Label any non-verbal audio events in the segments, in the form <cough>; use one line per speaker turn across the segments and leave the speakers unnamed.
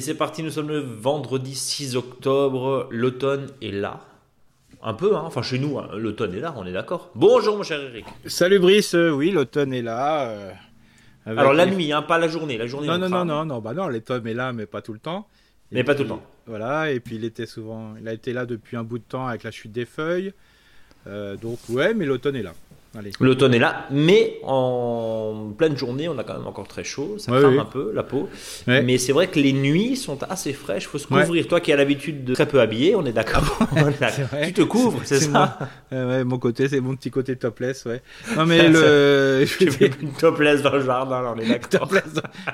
Et c'est parti, nous sommes le vendredi 6 octobre. L'automne est là. Un peu, hein. enfin chez nous, hein, l'automne est là, on est d'accord. Bonjour mon cher Eric.
Salut Brice, euh, oui, l'automne est là. euh,
Alors la
les-
nuit, hein, pas la journée. La journée,
Non,
on
non, non, non, non, bah non, l'automne est là, mais pas tout le temps. Et
Mais pas tout le temps.
Voilà, et puis il était souvent, il a été là depuis un bout de temps avec la chute des feuilles. Euh, donc ouais, mais l'automne est là. Allez.
L'automne est là, mais en pleine journée, on a quand même encore très chaud. Ça
Ouais,
crame
oui.
un peu la peau.
Ouais.
Mais c'est vrai que les nuits sont assez fraîches. faut se
Ouais.
couvrir. Toi qui as l'habitude de très peu habiller, on est d'accord. <laughs> <laughs> Tu te couvres, c'est
C'est
ça <laughs>
Euh, mon côté, c'est mon petit côté topless, ouais. Non mais le,
Tu fais une topless dans le jardin, là, on est d'accord.
topless.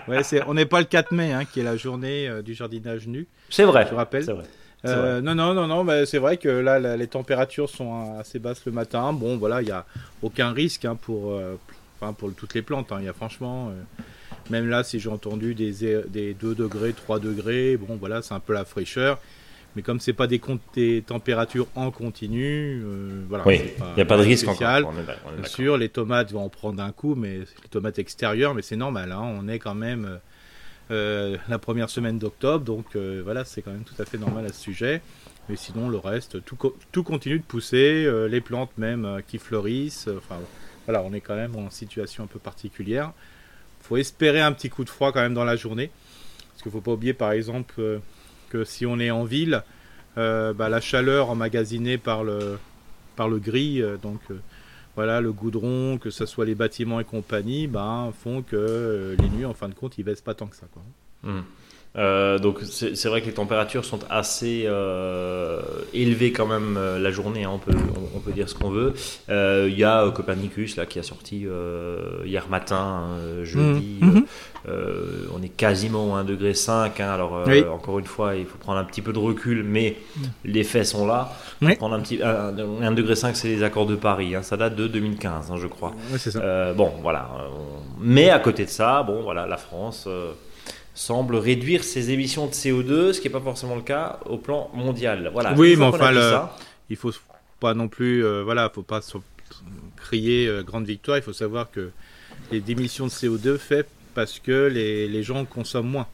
Ouais, c'est, on n'est pas le 4 mai, hein, qui est la journée euh, du jardinage nu.
C'est vrai.
Je rappelle.
C'est vrai.
Euh, non, non, non, non, bah, c'est vrai que là, la- les températures sont assez basses le matin. Bon, voilà, il n'y a aucun risque hein, pour, euh, enfin, pour toutes les plantes. hein. Il y a franchement, euh, même là, si j'ai entendu des, des 2 degrés, 3 degrés, bon, voilà, c'est un peu la fraîcheur. Mais comme c'est pas des, températures en continu, euh, voilà.
Oui, il n'y a pas de risque
spécial.
encore. On est d'accord, on est
Bien sûr, les tomates vont en prendre un coup, mais les tomates extérieures, mais c'est normal. hein, on est quand même la première semaine d'octobre, donc euh, voilà, c'est quand même tout à fait normal à ce sujet. Mais sinon, le reste, tout, co- tout continue de pousser, euh, les plantes même euh, qui fleurissent. euh, Enfin, voilà, on est quand même en situation un peu particulière. faut espérer un petit coup de froid quand même dans la journée. Parce qu'il ne faut pas oublier, par exemple, euh, que si on est en ville, euh, bah, la chaleur emmagasinée par le, par le gris, euh, donc euh, voilà, le goudron, que ce soit les bâtiments et compagnie, ben, font que euh, les nuits, en fin de compte, ils baissent pas tant que ça.
Mhm. Euh, donc c'est vrai que les températures sont assez euh, élevées quand même euh, la journée, hein, on, peut, on, on peut dire ce qu'on veut. Il y a Copernicus là, qui a sorti hier matin, jeudi, euh, euh, on est quasiment à 1,5 degré. Hein, alors
Oui.
encore une fois, il faut prendre un petit peu de recul, mais les faits sont là.
Oui.
Prendre un petit, 1,5 degré, c'est les accords de Paris, hein, ça date de 2015 hein, je crois.
Ça.
Bon, voilà. on- Mais à côté de ça, bon, voilà, la France semble réduire ses émissions de CO2, ce qui n'est pas forcément le cas au plan mondial. Voilà.
Oui, mais enfin, le-
ça,
il faut pas non plus, euh, voilà, faut pas crier euh, grande victoire. Il faut savoir que les démissions de CO2 fait parce que les, les gens consomment moins.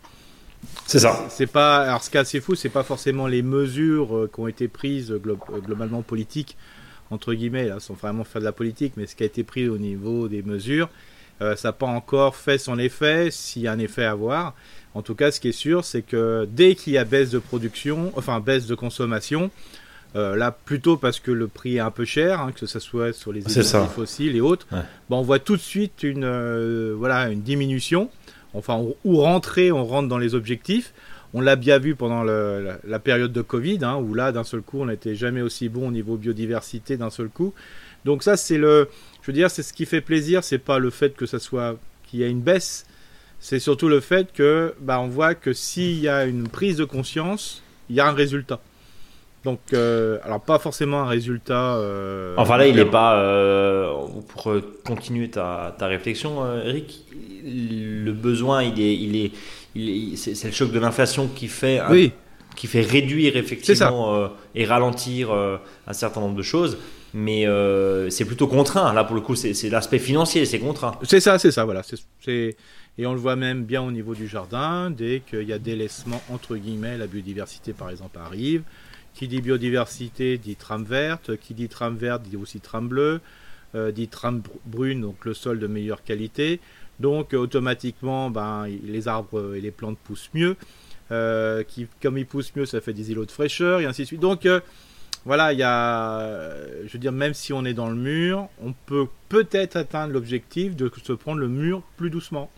c'est ça.
C'est pas, alors ce qui est assez fou, c'est pas forcément les mesures euh, qui ont été prises glo- globalement politiques entre guillemets, là, sans vraiment faire de la politique, mais ce qui a été pris au niveau des mesures, euh, ça n'a pas encore fait son effet, s'il y a un effet à voir. En tout cas, ce qui est sûr, c'est que dès qu'il y a baisse de production, enfin baisse de consommation, euh, là plutôt parce que le prix est un peu cher, hein, que ce soit sur les énergies fossiles et autres,
Ouais.
ben, on voit tout de suite une, euh, voilà, une diminution. Enfin, on- ou rentrer, on rentre dans les objectifs. On l'a bien vu pendant le- la, la période de Covid, hein, où là, d'un seul coup, on n'était jamais aussi bon au niveau biodiversité d'un seul coup. Donc ça, c'est le, je veux dire, c'est ce qui fait plaisir. C'est pas le fait que ça soit qu'il y a une baisse, c'est surtout le fait que, bah, on voit que s'il y a une prise de conscience, il y a un résultat. Donc, euh, alors pas forcément un résultat. euh,
Enfin là, il n'est pas. euh, pour continuer ta, ta réflexion, Eric, le besoin, il est, il est, il est- c'est le choc de l'inflation qui fait, un- qui fait réduire effectivement et ralentir un certain nombre de choses. Mais euh, c'est plutôt contraint. Là, pour le coup, c'est l'aspect financier, c'est contraint.
C'est ça, c'est ça, voilà. Et on le voit même bien au niveau du jardin, dès qu'il y a délaissement, entre guillemets, la biodiversité par exemple arrive. Qui dit biodiversité dit trame verte, qui dit trame verte dit aussi trame bleue, euh, dit trame br- brune, donc le sol de meilleure qualité. Donc automatiquement, ben, les arbres et les plantes poussent mieux. Euh, comme ils poussent mieux, ça fait des îlots de fraîcheur, et ainsi de suite. Donc euh, voilà, il y a, euh, je veux dire, même si on est dans le mur, on peut peut-être atteindre l'objectif de se prendre le mur plus doucement.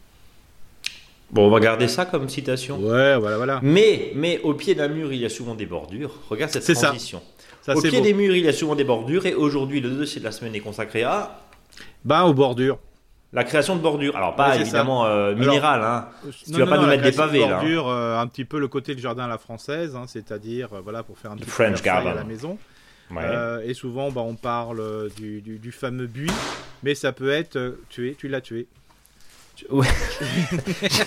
Bon, on va garder ça comme citation.
Ouais, voilà, voilà.
Mais, mais au pied d'un mur, il y a souvent des bordures. Regarde cette
C'est ça.
transition.
Ça,
au pied
beau.
des murs, il y a souvent des bordures. Et aujourd'hui, le dossier de la semaine est consacré à
Ben, aux bordures.
La création de bordures. Alors, pas évidemment euh, minérale. Hein. Tu vas pas nous mettre des
de
pavés, là, hein.
bordures, euh, un petit peu le côté du jardin à la française, hein, c'est-à-dire, euh, voilà, pour faire un petit
French
peu à la maison.
Ouais.
Euh, et souvent, bah, on parle euh, du, du- du fameux buis, mais ça peut être euh, tué, tu l'as tué.
Ouais. <laughs>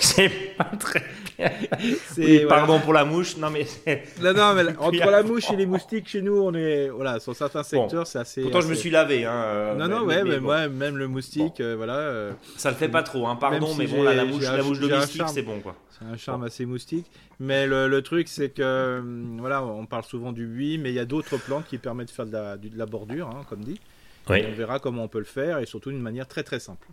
c'est pas très <laughs> oui, pardon pour la mouche. Non, mais. <laughs>
non, non, mais <laughs> entre la mouche et les moustiques, chez nous, on est. Voilà, sur certains secteurs, c'est assez.
Pourtant, je me suis lavé. Hein,
euh, non, non, ouais, mais, moi, même le moustique, euh, voilà. Euh,
ça le fait pas trop, hein, pardon, mais bon, la mouche, la mouche domestique, c'est bon, quoi.
C'est un charme assez moustique. Mais le, truc, c'est que. Voilà, on parle souvent du buis, mais il y a d'autres plantes qui permettent de faire de la, de la bordure, hein, comme dit. On verra comment on peut le faire et surtout d'une manière très très simple.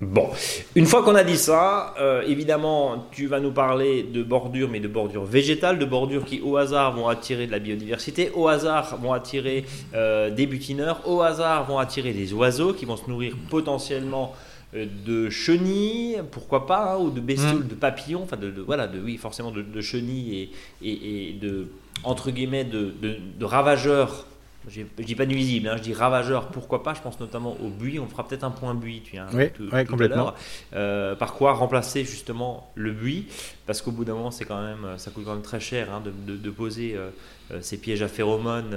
Bon, une fois qu'on a dit ça, euh, évidemment, tu vas nous parler de bordures, mais de bordures végétales, de bordures qui au hasard vont attirer de la biodiversité, au hasard vont attirer euh, des butineurs, au hasard vont attirer des oiseaux qui vont se nourrir potentiellement euh, de chenilles, pourquoi pas, hein, ou de bestioles, mm. de papillons, enfin de, voilà, de oui, forcément de, chenilles et, et, de entre guillemets de, de ravageurs je dis pas nuisible, hein, je dis ravageur, pourquoi pas Je pense notamment au buis. On fera peut-être un point buis, tu vois,
oui, oui, complètement.
Euh, par quoi remplacer justement le buis? Parce qu'au bout d'un moment, c'est quand même, ça coûte quand même très cher hein, de, de, poser euh, euh, ces pièges à phéromones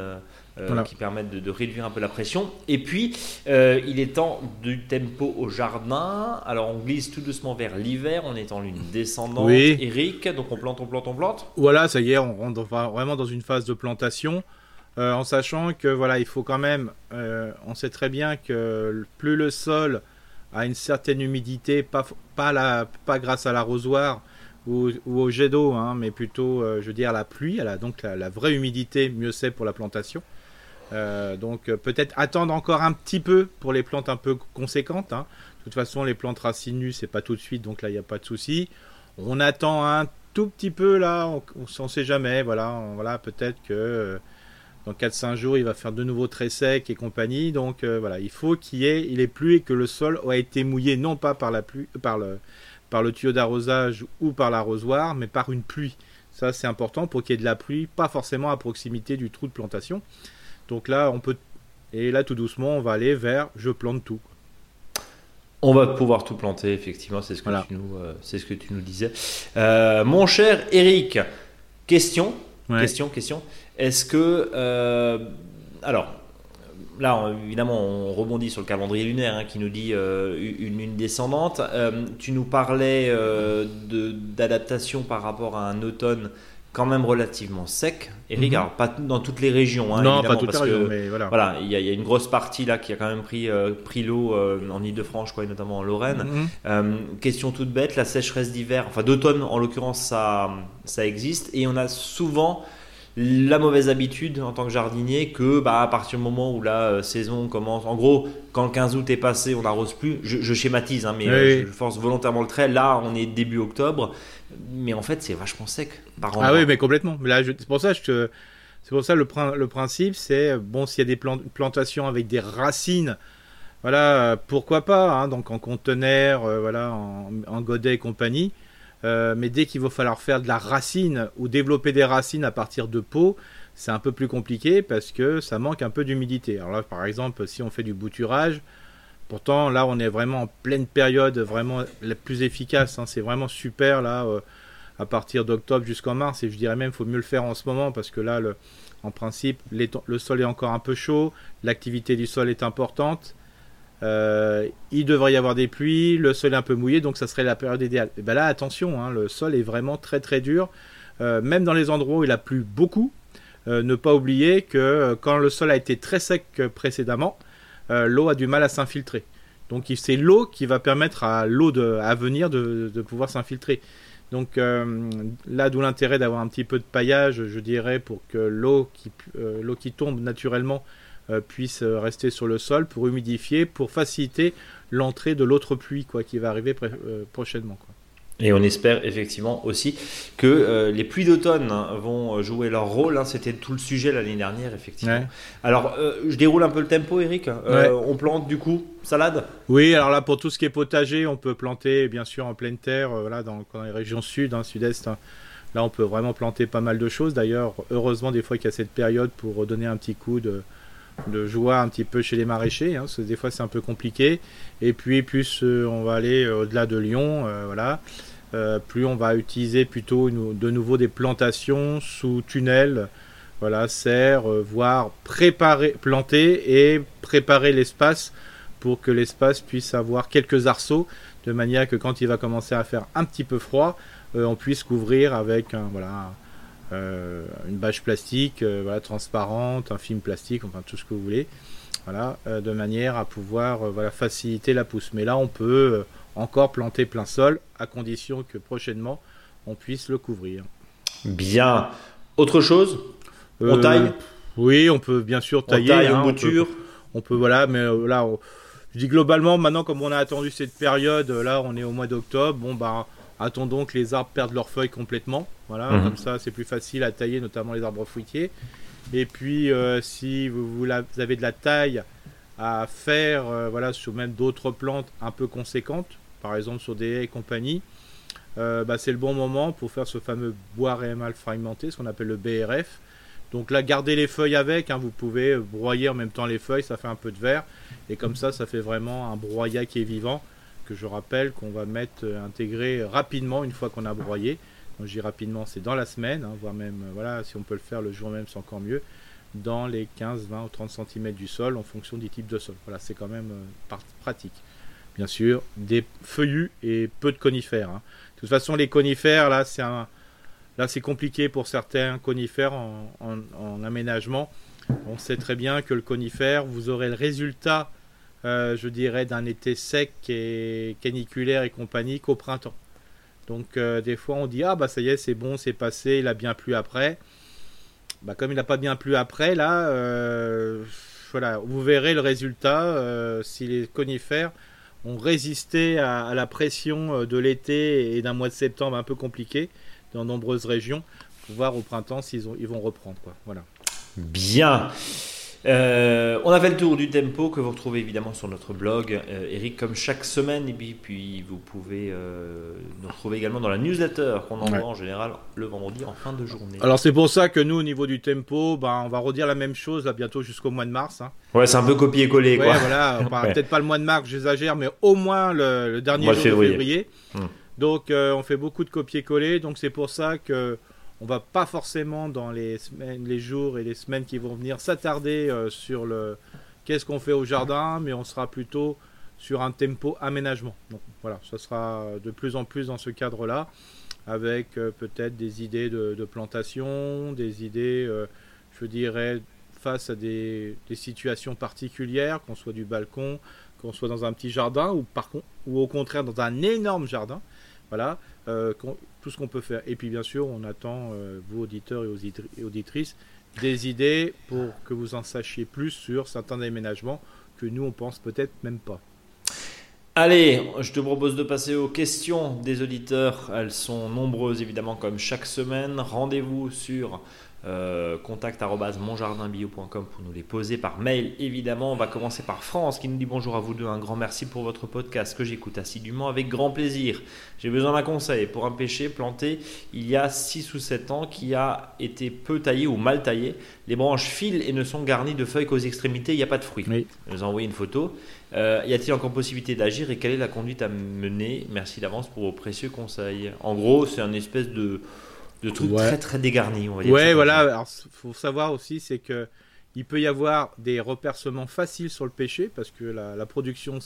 qui permettent de, réduire un peu la pression. Et puis, il est temps du tempo au jardin. Alors, on glisse tout doucement vers l'hiver. On est en lune descendante. Oui. Eric, donc on plante, on plante, on plante.
Voilà, ça y est, on rentre vraiment dans une phase de plantation. Euh, en sachant que voilà, il faut quand même, euh, on sait très bien que plus le sol a une certaine humidité, pas, pas, la, pas grâce à l'arrosoir ou, au jet d'eau, hein, mais plutôt, euh, je veux dire, la pluie, elle a donc la, vraie humidité, mieux c'est pour la plantation. donc peut-être attendre encore un petit peu pour les plantes un peu conséquentes. Hein. De toute façon, les plantes racines c'est pas tout de suite, donc là, il n'y a pas de souci. On attend un tout petit peu là, on ne sait jamais. Voilà, voilà peut-être que dans 4-5 jours, il va faire de nouveau très sec et compagnie. Donc euh, voilà, il faut qu'il y ait il est pluie et que le sol ait été mouillé non pas par la pluie, par le, par le tuyau d'arrosage ou par l'arrosoir, mais par une pluie. Ça c'est important pour qu'il y ait de la pluie, pas forcément à proximité du trou de plantation. Donc là, on peut et là tout doucement, on va aller vers je plante tout.
On va pouvoir tout planter, effectivement, c'est ce que tu nous, euh, c'est ce que tu nous disais. Euh, mon cher Eric, question, question, question. Est-ce que. Euh, alors, là, évidemment, on rebondit sur le calendrier lunaire hein, qui nous dit euh, une lune descendante. Euh, tu nous parlais d'adaptation par rapport à un automne quand même relativement sec. Eric, mhm. alors pas dans toutes les régions, hein,
non, pas toutes les régions, mais
voilà. Voilà, il y, a une grosse partie là qui a quand même pris, pris l'eau en Ile-de-France, quoi, et notamment en Lorraine. Mhm. question toute bête, la sécheresse d'hiver, enfin d'automne en l'occurrence, ça, ça existe, et on a souvent la mauvaise habitude en tant que jardinier que bah, à partir du moment où la euh, saison commence, en gros, quand le 15 août est passé, on n'arrose plus. Je, schématise, hein, mais euh, je force volontairement le trait. Là, on est début octobre, mais en fait, c'est vachement sec
par Ah oui, mais complètement. Mais là, c'est pour ça que c'est pour ça le, le principe, c'est bon, s'il y a des plantations avec des racines. Voilà, pourquoi pas, hein, donc en conteneur, euh, voilà, en, en, godet et compagnie. Euh, mais dès qu'il va falloir faire de la racine ou développer des racines à partir de peau, c'est un peu plus compliqué parce que ça manque un peu d'humidité. Alors là, par exemple, si on fait du bouturage, pourtant là, on est vraiment en pleine période, vraiment la plus efficace. Hein. c'est vraiment super là, euh, à partir d'octobre jusqu'en mars. Et je dirais même, qu'il faut mieux le faire en ce moment parce que là, en principe, le sol est encore un peu chaud, l'activité du sol est importante. Euh, il devrait y avoir des pluies, le sol est un peu mouillé, donc ça serait la période idéale. Et ben là, attention, hein, le sol est vraiment très très dur. Euh, même dans les endroits où il a plu beaucoup, euh, ne pas oublier que quand le sol a été très sec précédemment, l'eau a du mal à s'infiltrer. Donc c'est l'eau qui va permettre à l'eau à venir de, pouvoir s'infiltrer. Donc là, d'où l'intérêt d'avoir un petit peu de paillage, je dirais, pour que l'eau qui, tombe naturellement puisse euh, rester sur le sol pour humidifier, pour faciliter l'entrée de l'autre pluie quoi, qui va arriver euh, prochainement. Quoi.
Et on espère effectivement aussi que les pluies d'automne hein, vont jouer leur rôle. Hein. C'était tout le sujet l'année dernière, effectivement. Alors, je déroule un peu le tempo, Eric. On plante du coup salade?
Oui, alors là, pour tout ce qui est potager, on peut planter bien sûr en pleine terre, voilà, dans, les régions sud, hein, sud-est. Là, on peut vraiment planter pas mal de choses. D'ailleurs, heureusement, des fois qu'il y a cette période pour donner un petit coup de, de joie un petit peu chez les maraîchers. Hein, des fois, c'est un peu compliqué. Et puis, plus euh, on va aller euh, au-delà de Lyon, euh, voilà, plus on va utiliser plutôt de nouveau des plantations sous tunnel, voilà, serre, voire préparer, planter et préparer l'espace pour que l'espace puisse avoir quelques arceaux, de manière que quand il va commencer à faire un petit peu froid, on puisse couvrir avec un, une bâche plastique voilà, transparente, un film plastique, enfin tout ce que vous voulez, voilà, de manière à pouvoir voilà, faciliter la pousse. Mais là, on peut encore planter plein sol, à condition que prochainement, on puisse le couvrir.
Bien. Autre chose? On taille?
Oui, on peut bien sûr tailler.
On taille hein, bouture?
On peut, voilà, mais là, je dis globalement, maintenant, comme on a attendu cette période, là, on est au mois d'octobre, bon, bah, attendons que les arbres perdent leurs feuilles complètement. Voilà, mhm. comme ça, c'est plus facile à tailler, notamment les arbres fruitiers. Et puis, euh, si vous, avez de la taille à faire, euh, voilà, sur même d'autres plantes un peu conséquentes, par exemple sur des haies et compagnie, euh, bah, c'est le bon moment pour faire ce fameux bois rémal fragmenté, ce qu'on appelle le BRF. Donc là, gardez les feuilles avec, hein, vous pouvez broyer en même temps les feuilles, ça fait un peu de verre, et comme ça, ça fait vraiment un broyat qui est vivant, que je rappelle qu'on va mettre euh, intégrer rapidement une fois qu'on a broyé. Quand je dis rapidement, c'est dans la semaine, hein, voire même, euh, voilà, si on peut le faire le jour même, c'est encore mieux, dans les 15, 20 ou 30 cm du sol, en fonction du type de sol. Voilà, c'est quand même pratique bien sûr, des feuillus et peu de conifères. Hein. De toute façon, les conifères, là, c'est là, c'est compliqué pour certains conifères en, aménagement. On sait très bien que le conifère, vous aurez le résultat, euh, je dirais, d'un été sec et caniculaire et compagnie qu'au printemps. Donc, euh, des fois, on dit ah bah ça y est, c'est bon, c'est passé, il a bien plu après. Bah, comme il n'a pas bien plu après, là, euh, voilà, vous verrez le résultat si les conifères ont résisté à, la pression de l'été et d'un mois de septembre un peu compliqué dans nombreuses régions, pour voir au printemps s'ils ils vont reprendre. Quoi. Voilà.
Bien. Euh, on a fait le tour du tempo que vous retrouvez évidemment sur notre blog, euh, Eric, comme chaque semaine. Et puis, vous pouvez euh, nous retrouver également dans la newsletter qu'on envoie en général le vendredi en fin de journée.
Alors c'est pour ça que nous, au niveau du tempo, ben, on va redire la même chose là bientôt jusqu'au mois de mars. Hein.
Ouais, c'est un peu copier-coller.
Ouais, voilà. <laughs> Peut-être pas le mois de mars, j'exagère, mais au moins le, dernier jour de février. Hmm. Donc on fait beaucoup de copier-coller. Donc c'est pour ça que on va pas forcément dans les semaines, les jours et les semaines qui vont venir s'attarder euh, sur le qu'est-ce qu'on fait au jardin, mais on sera plutôt sur un tempo aménagement. Donc voilà, ça sera de plus en plus dans ce cadre-là, avec euh, peut-être des idées de, plantation, des idées, euh, je dirais, face à des, situations particulières, qu'on soit du balcon, qu'on soit dans un petit jardin, ou, par ou au contraire dans un énorme jardin. Voilà, tout ce qu'on peut faire. Et puis bien sûr, on attend, euh, vous auditeurs et auditrices, des idées pour que vous en sachiez plus sur certains déménagements que nous, on pense peut-être même pas.
Allez, je te propose de passer aux questions des auditeurs. Elles sont nombreuses évidemment comme chaque semaine. Rendez-vous sur euh, contact.monjardinbio.com pour nous les poser par mail évidemment. On va commencer par France qui nous dit bonjour à vous deux, un grand merci pour votre podcast que j'écoute assidûment avec grand plaisir. J'ai besoin d'un conseil pour un pêcher planté il y a 6 ou 7 ans qui a été peu taillé ou mal taillé. Les branches filent et ne sont garnies de feuilles qu'aux extrémités, il n'y a pas de fruits. Oui. nous a envoyé une photo. Euh, y a-t-il encore possibilité d'agir et quelle est la conduite à mener? Merci d'avance pour vos précieux conseils. En gros, c'est un espèce de de trucs très très dégarnis, on va dire.
Ouais, voilà. Alors, faut savoir aussi, c'est que il peut y avoir des repercements faciles sur le pêcher parce que la, production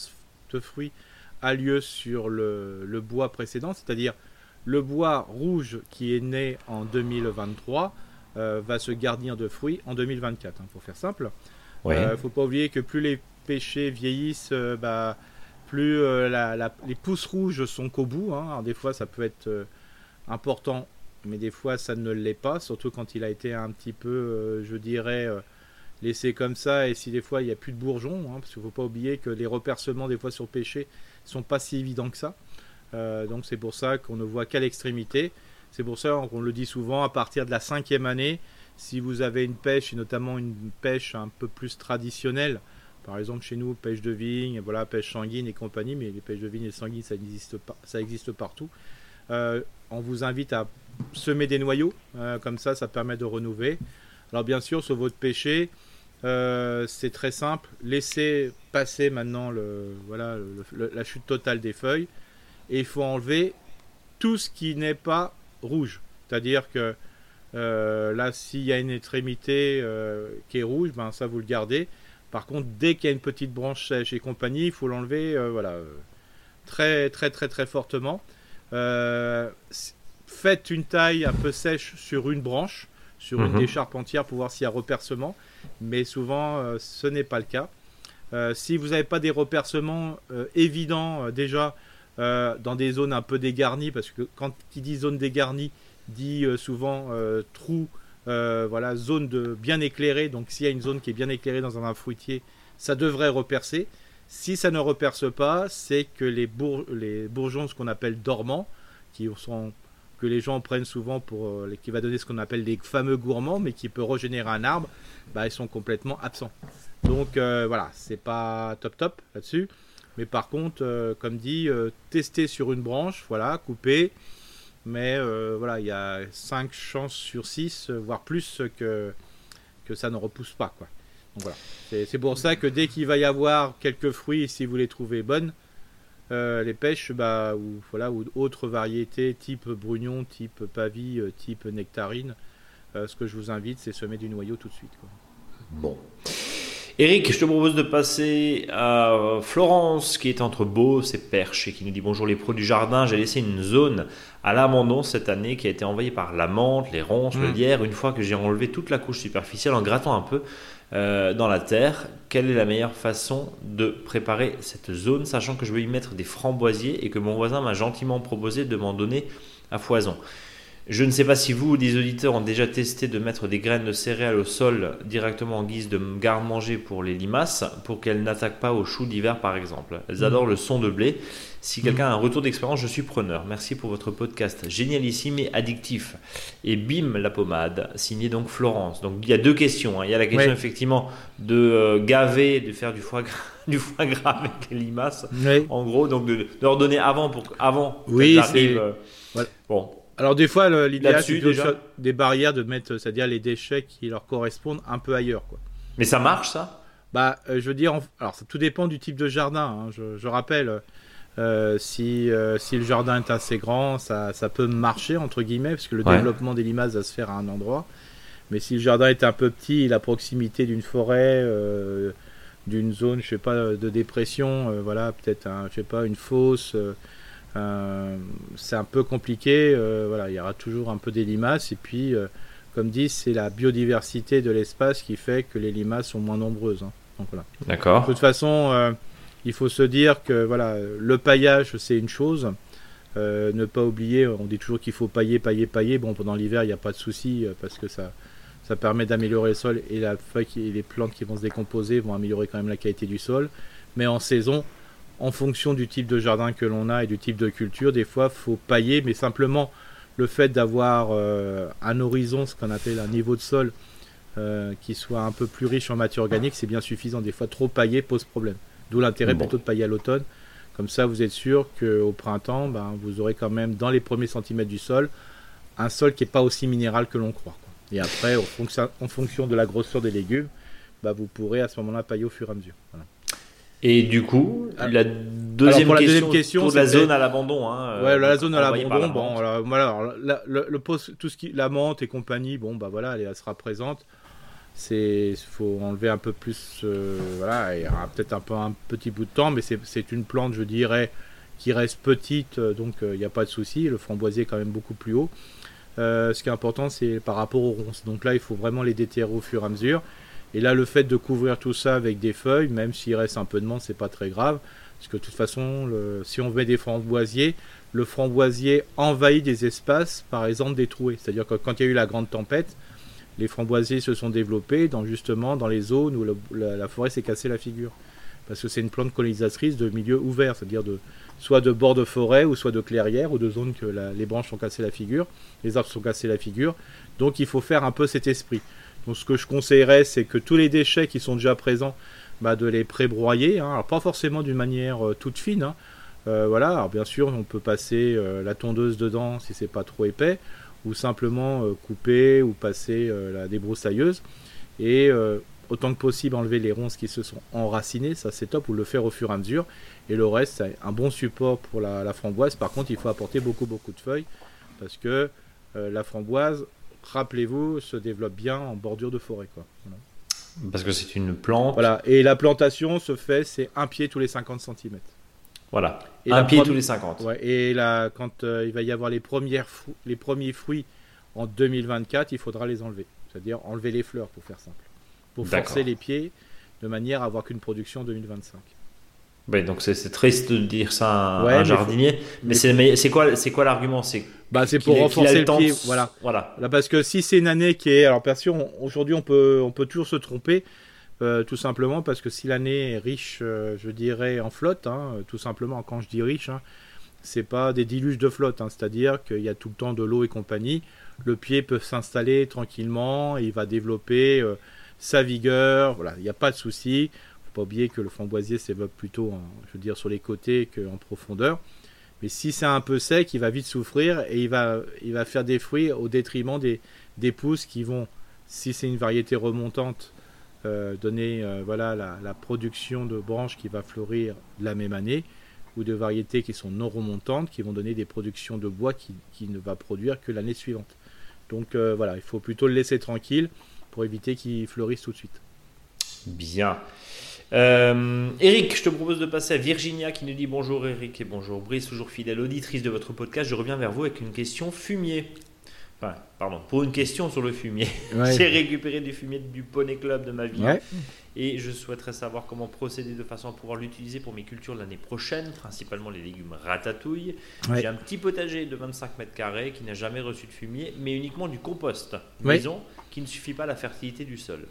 de fruits a lieu sur le, bois précédent, c'est-à-dire le bois rouge qui est né en 2023 euh, va se garnir de fruits en 2024, hein, pour faire simple. Il ne euh, faut pas oublier que plus les pêchers vieillissent, euh, bah, plus les pousses rouges sont qu'au bout. Hein. Alors, des fois, ça peut être important mais des fois ça ne l'est pas, surtout quand il a été un petit peu, euh, je dirais, euh, laissé comme ça, et si des fois il n'y a plus de bourgeons, hein, parce qu'il ne faut pas oublier que les repercements des fois sur pêcher sont pas si évidents que ça. Euh, donc c'est pour ça qu'on ne voit qu'à l'extrémité. C'est pour ça qu'on le dit souvent, à partir de la cinquième année, si vous avez une pêche, et notamment une pêche un peu plus traditionnelle, par exemple chez nous, pêche de vigne, voilà, pêche sanguine et compagnie, mais les pêches de vigne et sanguine, ça existe, pas, ça existe partout. on vous invite à semer des noyaux, euh, comme ça, ça permet de renouveler. Alors bien sûr, sur votre pêcher, euh, c'est très simple. Laissez passer maintenant le, voilà, la chute totale des feuilles. Et il faut enlever tout ce qui n'est pas rouge. C'est-à-dire que euh, là, s'il y a une extrémité qui est rouge, ben, ça vous le gardez. Par contre, dès qu'il y a une petite branche sèche et compagnie, il faut l'enlever voilà, très très très très fortement faites une taille un peu sèche sur une branche, sur une
Mhm.
décharpe entière pour voir s'il y a repercement, mais souvent euh, ce n'est pas le cas. Euh, si vous n'avez pas des repercements euh, évidents déjà dans des zones un peu dégarnies, parce que quand il dit zone dégarnie, dit souvent trou, voilà, zone de bien éclairée. Donc s'il y a une zone qui est bien éclairée dans un arbre fruitier, ça devrait repercer. Si ça ne reperce pas, c'est que les bourgeons, ce qu'on appelle dormants, qui sont que les gens prennent souvent pour euh, qui va donner ce qu'on appelle les fameux gourmands, mais qui peut régénérer un arbre, bah, ils sont complètement absents. Donc euh, voilà, c'est pas top top là-dessus. Mais par contre, euh, comme dit, tester sur une branche, voilà, couper. Mais voilà, il y a 5 chances sur 6, euh, voire plus, que, que ça ne repousse pas. Quoi. Donc voilà. C'est pour ça que dès qu'il va y avoir quelques fruits, si vous les trouvez bonnes, euh, les pêches, bah, ou, voilà, ou autres variétés, type brugnon, type pavie, euh, type nectarine, euh, ce que je vous invite, c'est semer du noyau tout de suite. Quoi.
Bon. Eric, je te propose de passer à Florence, qui est entre Beauce et Perche, et qui nous dit bonjour les pros du jardin. J'ai laissé une zone à l'abandon cette année qui a été envahie par la menthe, les ronces, le
Mm.
lierre. Une fois que j'ai enlevé toute la couche superficielle en grattant un peu euh, dans la terre, quelle est la meilleure façon de préparer cette zone, sachant que je veux y mettre des framboisiers et que mon voisin m'a gentiment proposé de m'en donner à foison? Je ne sais pas si vous, les auditeurs, ont déjà testé de mettre des graines de céréales au sol directement en guise de garde-manger pour les limaces, pour qu'elles n'attaquent pas aux choux d'hiver par exemple. Elles adorent le son de blé. Si quelqu'un a un retour d'expérience, je suis preneur. Merci pour votre podcast génialissime et addictif. Et bim, la pommade, signé donc Florence. Donc il y a deux questions. hein. Il y a la question effectivement de euh, gaver, de faire du foie, gras, <laughs> du foie gras avec les limaces.
Oui.
En gros, donc de, de leur donner avant pour avant
Oui,
qu'elles arrivent,
c'est-
euh,
Voilà.
Bon,
Alors des fois, l'idéal, c'est
déjà
des barrières, de mettre, c'est-à-dire les déchets qui leur correspondent un peu ailleurs. Quoi.
mais ça marche ça?
Bah, euh, je veux dire, en- alors ça, tout dépend du type de jardin. hein. Je, je rappelle, euh, si, euh, si le jardin est assez grand, ça, ça peut marcher entre guillemets, parce que le
Ouais.
développement des limaces va se faire à un endroit. Mais si le jardin est un peu petit, il à proximité d'une forêt, d'une zone, je sais pas, de dépression, voilà, peut-être, un, je sais pas, une fosse. Euh, c'est un peu compliqué. euh, voilà, il y aura toujours un peu des limaces. Et puis, euh, comme dit, c'est la biodiversité de l'espace qui fait que les limaces sont moins nombreuses. hein. Donc voilà. De
D'accord.
toute façon, euh, il faut se dire que voilà, le paillage c'est une chose. Euh, ne pas oublier, on dit toujours qu'il faut pailler, pailler, pailler. Bon, pendant l'hiver, il n'y a pas de souci euh, parce que ça, ça permet d'améliorer le sol et la feuille qui- et les plantes qui vont se décomposer vont améliorer quand même la qualité du sol. Mais en saison, en fonction du type de jardin que l'on a et du type de culture, des fois, faut pailler, mais simplement le fait d'avoir euh, un horizon, ce qu'on appelle un niveau de sol, euh, qui soit un peu plus riche en matière organique, c'est bien suffisant. Des fois, trop pailler pose problème. D'où l'intérêt
Bon.
plutôt de pailler à l'automne. Comme ça, vous êtes sûr qu'au printemps, ben, vous aurez quand même dans les premiers centimètres du sol un sol qui n'est pas aussi minéral que l'on croit. quoi. Et après, en fonction, en fonction de la grosseur des légumes, bah, vous pourrez à ce moment-là pailler au fur et à mesure. Voilà.
Et du coup,
Ah.
la deuxième,
pour la
question,
deuxième question,
autour de la zone à l'abandon. Hein,
Ouais,
euh,
la zone à l'abandon,
la
bon, alors, voilà, alors, la- le, le poste- tout ce qui, la menthe et compagnie, bon, bah voilà, elle, elle sera présente. C'est, faut enlever un peu plus, euh, voilà, il y aura peut-être un peu un petit bout de temps, mais c'est, une plante, je dirais, qui reste petite, euh, donc il n'y a pas de souci. Le framboisier est quand même beaucoup plus haut. Euh, ce qui est important, c'est par rapport aux ronces. Donc là, il faut vraiment les déterrer au fur et à mesure. Et là, le fait de couvrir tout ça avec des feuilles, même s'il reste un peu de menthe, c'est pas très grave. Parce que de toute façon, si on met des framboisiers, le framboisier envahit des espaces, par exemple des trouées. C'est-à-dire que quand il y a eu la grande tempête, les framboisiers se sont développés dans justement dans les zones où la, forêt s'est cassée la figure. Parce que c'est une plante colonisatrice de milieux ouverts, c'est-à-dire de soit de bords de forêt ou soit de clairières ou de zones que les branches ont cassé la figure, les arbres sont cassés la figure. Donc il faut faire un peu cet esprit. Donc ce que je conseillerais, c'est que tous les déchets qui sont déjà présents, bah, de les pré-broyer. hein. Alors pas forcément d'une manière euh, toute fine. hein. Euh, voilà. Alors bien sûr, on peut passer euh, la tondeuse dedans si c'est pas trop épais, ou simplement couper ou passer la débroussailleuse. Et autant que possible enlever les ronces qui se sont enracinées, ça c'est top, ou le faire au fur et à mesure. Et le reste, c'est un bon support pour la, framboise. Par contre, il faut apporter beaucoup beaucoup de feuilles parce que la framboise, rappelez-vous, se développe bien en bordure de forêt. Quoi. Voilà.
Parce que c'est une plante.
Voilà. Et la plantation se fait, c'est un pied tous les 50 cm.
Voilà.
Et
un pied tous les 50.
Ouais, et là, quand euh, il va y avoir les, premières fou- les premiers fruits en 2024, il faudra les enlever. C'est-à-dire enlever les fleurs, pour faire simple. Pour forcer les pieds de manière à avoir qu'une production en 2025.
Ouais, donc c'est triste de dire ça à un,
Ouais,
un
mais
jardinier. Mais, c'est mais c'est quoi, l'argument? C'est
Bah, c'est pour renforcer le,
temps
pied. Voilà.
Voilà.
Là, parce que si c'est une année qui est. Alors, bien sûr, aujourd'hui, on peut, on peut toujours se tromper. euh, tout simplement parce que si l'année est riche, euh, je dirais, en flotte, hein, tout simplement, quand je dis riche, hein, c'est pas des diluges de flotte, hein, c'est-à-dire qu'il y a tout le temps de l'eau et compagnie. Le pied peut s'installer tranquillement, il va développer euh, sa vigueur, voilà, il n'y a pas de souci. Faut pas oublier que le framboisier développe plutôt, en- je veux dire, sur les côtés qu'en profondeur. Mais si c'est un peu sec, il va vite souffrir et il va, il va faire des fruits au détriment des, des pousses qui vont, si c'est une variété remontante, euh, donner euh, voilà, la, la production de branches qui va fleurir la même année, ou de variétés qui sont non remontantes, qui vont donner des productions de bois qui, qui ne va produire que l'année suivante. Donc euh, voilà, il faut plutôt le laisser tranquille pour éviter qu'il fleurisse tout de suite.
Bien. Euh, Eric, je te propose de passer à Virginia qui nous dit bonjour Eric et bonjour Brice, toujours fidèle auditrice de votre podcast. Je reviens vers vous avec une question fumier. Enfin, pardon, pour une question sur le fumier. <laughs> J'ai récupéré du fumier du Poney Club de ma vie
Ouais.
et je souhaiterais savoir comment procéder de façon à pouvoir l'utiliser pour mes cultures l'année prochaine, principalement les légumes ratatouille.
Ouais.
J'ai un petit potager de 25 mètres carrés qui n'a jamais reçu de fumier, mais uniquement du compost maison qui ne suffit pas à la fertilité du sol.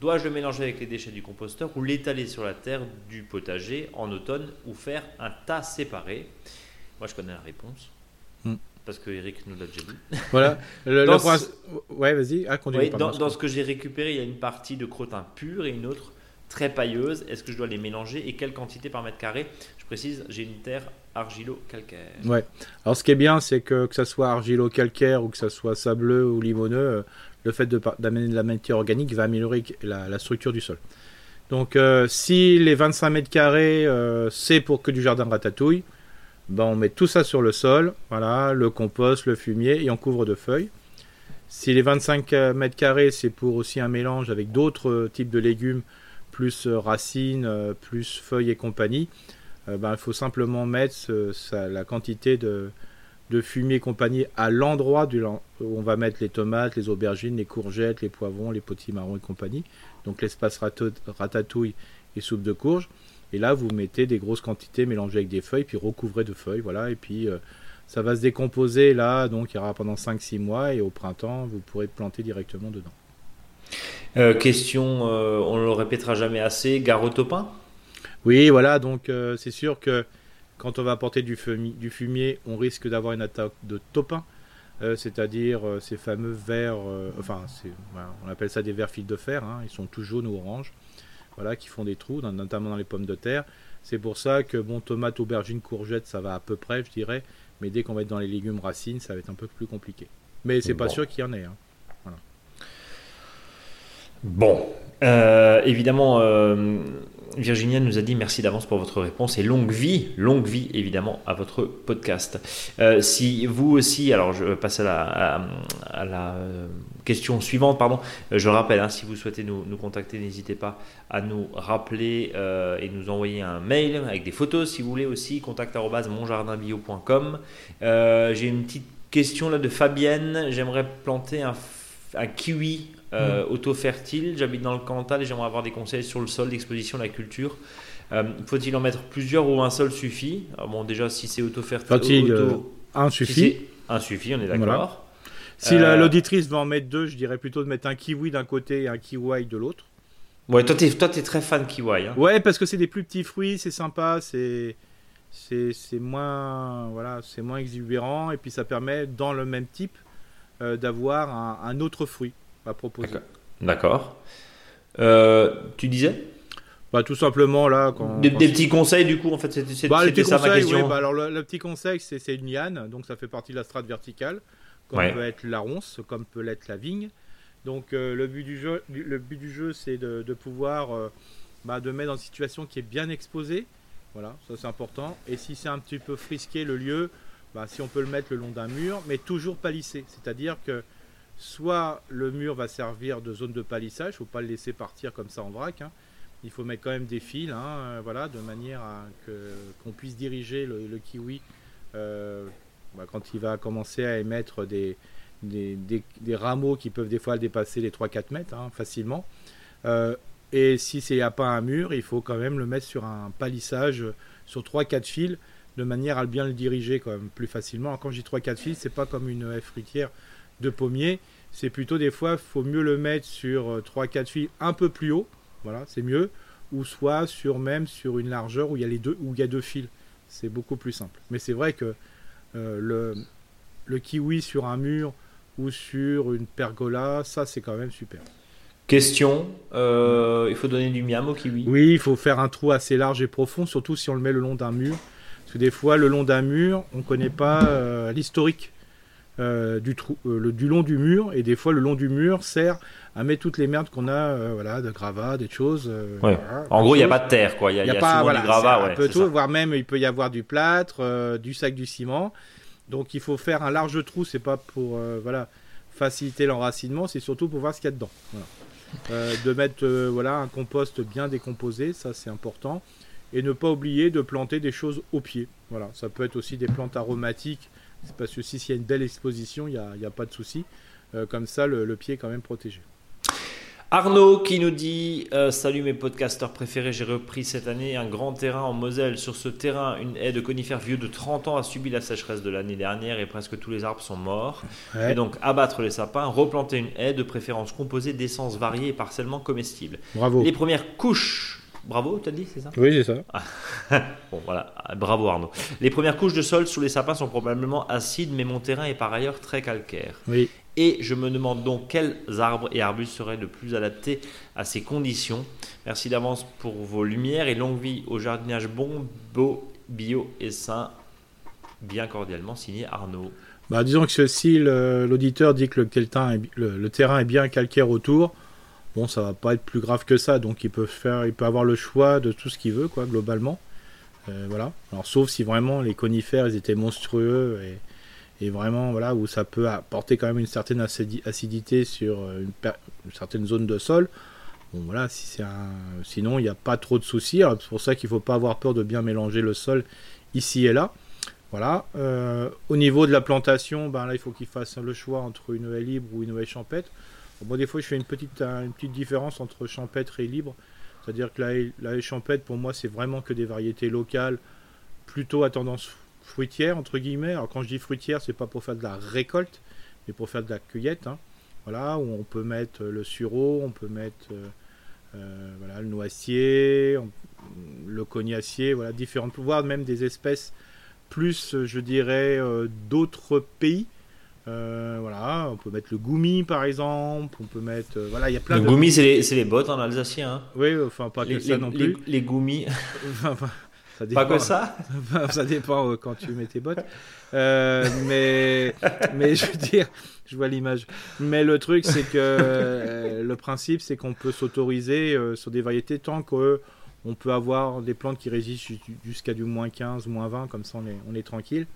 Dois-je le mélanger avec les déchets du composteur ou l'étaler sur la terre du potager en automne ou faire un tas séparé? Moi, je connais la réponse.
Hmm.
Parce que Eric nous l'a déjà dit. <laughs>
Voilà. Le,
Dans ce-
Ouais, vas-y. Ah,
dans ce que j'ai récupéré, il y a une partie de crottin pur et une autre très pailleuse. Est-ce que je dois les mélanger et quelle quantité par mètre carré? Je précise, j'ai une terre argilo-calcaire.
Ouais. Alors ce qui est bien, c'est que que ça soit argilo-calcaire ou que ça soit sableux ou limoneux, euh, le fait d'amener de la matière organique va améliorer la, structure du sol. Donc euh, si les 25 mètres carrés, euh, c'est pour que du jardin ratatouille, ben, on met tout ça sur le sol, voilà, le compost, le fumier, et on couvre de feuilles. Si les 25 mètres carrés, c'est pour aussi un mélange avec d'autres euh, types de légumes, plus euh, racines, euh, plus feuilles et compagnie, euh, ben, il faut simplement mettre la quantité de, de fumier et compagnie à l'endroit où on va mettre les tomates, les aubergines, les courgettes, les poivrons, les potimarrons et compagnie. Donc l'espace ratatouille et soupe de courge. Et là, vous mettez des grosses quantités mélangées avec des feuilles, puis recouvrez de feuilles, voilà. Et puis euh, ça va se décomposer là, donc il y aura pendant 5-6 mois, et au printemps, vous pourrez planter directement dedans.
Euh, question, euh, on ne le répétera jamais assez, gare au topin
Oui, voilà, donc c'est sûr que quand on va apporter du, fumi- du fumier, on risque d'avoir une attaque de topin, euh, c'est-à-dire euh, ces fameux vers, euh, enfin, voilà, on appelle ça des vers fils de fer, hein, ils sont tout jaunes ou oranges, voilà, qui font des trous, dans- notamment dans les pommes de terre. C'est pour ça que, bon, tomates, aubergines, courgettes, ça va à peu près, je dirais, mais dès qu'on va être dans les légumes racines, ça va être un peu plus compliqué. Mais c'est pas sûr qu'il y en ait. hein.
Bon, euh, évidemment, euh, Virginia nous a dit merci d'avance pour votre réponse et longue vie, longue vie évidemment à votre podcast. Euh, si vous aussi, alors je passe à la, euh, question suivante, pardon. Euh, Je rappelle, hein, si vous souhaitez nous, nous contacter, n'hésitez pas à nous rappeler et nous envoyer un mail avec des photos si vous voulez aussi, contact@monjardinbio.com. Euh, J'ai une petite question là de Fabienne. J'aimerais planter un kiwi euh, auto-fertile. J'habite dans le Cantal et j'aimerais avoir des conseils sur le sol, l'exposition, la culture. Euh, Faut-il en mettre plusieurs ou un seul suffit Ah, Bon, déjà, si c'est auto-fertile,
Fertile,
auto-
Un suffit.
un suffit, on est d'accord.
Si la-
Euh,
l'auditrice veut en mettre deux, je dirais plutôt de mettre un kiwi d'un côté et un kiwi de l'autre.
Ouais, toi, t'es, toi, t'es très fan kiwi. Hein.
Ouais, parce que c'est des plus petits fruits, c'est sympa, c'est c'est c'est moins voilà, c'est moins exubérant et puis ça permet dans le même type euh, d'avoir un, un autre fruit à proposer.
D'accord. Euh, tu disais?
Bah tout simplement là quand
des,
quand
des
c'est-
petits conseils, du coup, en fait, c'était,
bah,
ça ma
conseils,
question.
ouais, bah, alors le, le petit conseil c'est c'est une liane, donc ça fait partie de la strate verticale, comme
Ouais.
peut être la ronce, comme peut l'être la vigne. Donc euh, le but du jeu, le but du jeu, c'est de, de pouvoir euh, bah, de mettre dans une situation qui est bien exposée. Voilà, ça c'est important. Et si c'est un petit peu frisqué le lieu, bah, si on peut le mettre le long d'un mur, mais toujours palissé. C'est-à-dire que soit le mur va servir de zone de palissage, faut pas le laisser partir comme ça en vrac, hein, il faut mettre quand même des fils, hein, voilà, de manière à que, qu'on puisse diriger le, kiwi bah, quand il va commencer à émettre des, rameaux qui peuvent des fois dépasser les 3-4 mètres hein, facilement. et si il n'y a pas un mur, il faut quand même le mettre sur un palissage sur 3-4 fils de manière à bien le diriger quand plus facilement. quand je dis 3-4 fils, c'est pas comme une fruitière de pommier, c'est plutôt des fois, il faut mieux le mettre sur 3-4 euh, fils un peu plus haut, voilà, c'est mieux, ou soit sur même sur une largeur où il y a les deux, où il y a deux fils. C'est beaucoup plus simple. Mais c'est vrai que euh, le, le kiwi sur un mur ou sur une pergola, ça c'est quand même super.
Question, euh, il faut donner du miam au kiwi
Oui, il faut faire un trou assez large et profond, surtout si on le met le long d'un mur. Parce que des fois, le long d'un mur, on ne connaît pas l'historique euh, du, trou, euh, le, du long du mur, et des fois le long du mur sert à mettre toutes les merdes qu'on a, euh, voilà, de gravats, des choses.
en gros, il n'y a pas de terre, quoi. Il y a, pas, souvent du gravat,
ouais, tout, voire même il peut y avoir du plâtre, du sac, du ciment. Donc il faut faire un large trou, c'est pas pour voilà faciliter l'enracinement, c'est surtout pour voir ce qu'il y a dedans. de mettre voilà un compost bien décomposé, ça c'est important, et ne pas oublier de planter des choses au pied. Voilà, ça peut être aussi des plantes aromatiques parce que s'il y a une belle exposition, il n'y a, pas de souci. Euh, comme ça, le, pied est quand même protégé.
Arnaud qui nous dit euh, Salut mes podcasteurs préférés, j'ai repris cette année un grand terrain en Moselle. Sur ce terrain, une haie de conifères vieux de 30 ans a subi la sécheresse de l'année dernière et presque tous les arbres sont morts. Et donc abattre les sapins, replanter une haie de préférence composée d'essences variées et partiellement comestibles.
Bravo.
Les premières couches Bravo, tu as dit, c'est ça?
Oui, c'est ça.
Ah. <laughs> bon, voilà, bravo Arnaud. Les premières couches de sol sous les sapins sont probablement acides, mais mon terrain est par ailleurs très calcaire.
Oui.
Et je me demande donc quels arbres et arbustes seraient le plus adaptés à ces conditions. Merci d'avance pour vos lumières et longue vie au jardinage bon, beau, bio et sain. Bien cordialement signé Arnaud.
Bah, disons que si l'auditeur dit que le terrain est bien calcaire autour, Bon, ça va pas être plus grave que ça, donc il peut faire, il peut avoir le choix de tout ce qu'il veut, quoi, globalement. Euh, voilà. Alors, sauf si vraiment les conifères, ils étaient monstrueux et, vraiment, voilà, où ça peut apporter quand même une certaine acidité sur euh, une, certaine zone de sol. Bon, voilà, si c'est un, sinon il n'y a pas trop de soucis. C'est pour ça qu'il ne faut pas avoir peur de bien mélanger le sol ici et là. Voilà. Euh, au niveau de la plantation, ben là, il faut qu'il fasse le choix entre une haie libre ou une haie champêtre. Bon, des fois, je fais une petite, différence entre champêtre et libre. C'est-à-dire que la, champêtre, pour moi, c'est vraiment que des variétés locales, plutôt à tendance fruitière, entre guillemets. Alors, quand je dis fruitière, c'est pas pour faire de la récolte, mais pour faire de la cueillette. Hein. Voilà, où on peut mettre le sureau, on peut mettre euh, euh, voilà, le noisier, le cognacier, voilà, différentes, voire même des espèces plus, je dirais, euh, d'autres pays. Euh, voilà, on peut mettre le goumi par exemple, on peut mettre. Euh, voilà, il y a plein
le goumi, c'est les, les, bottes en alsacien. Hein.
Oui, enfin pas que ça non plus.
Les, goumis. <laughs> ça dépend, pas que ça
Ça dépend euh, quand tu mets tes bottes. mais, mais je veux dire, je vois l'image. Mais le truc, c'est que le principe, c'est qu'on peut s'autoriser sur des variétés tant qu'on peut avoir des plantes qui résistent jusqu'à du moins 15, moins 20, comme ça on est, on est tranquille.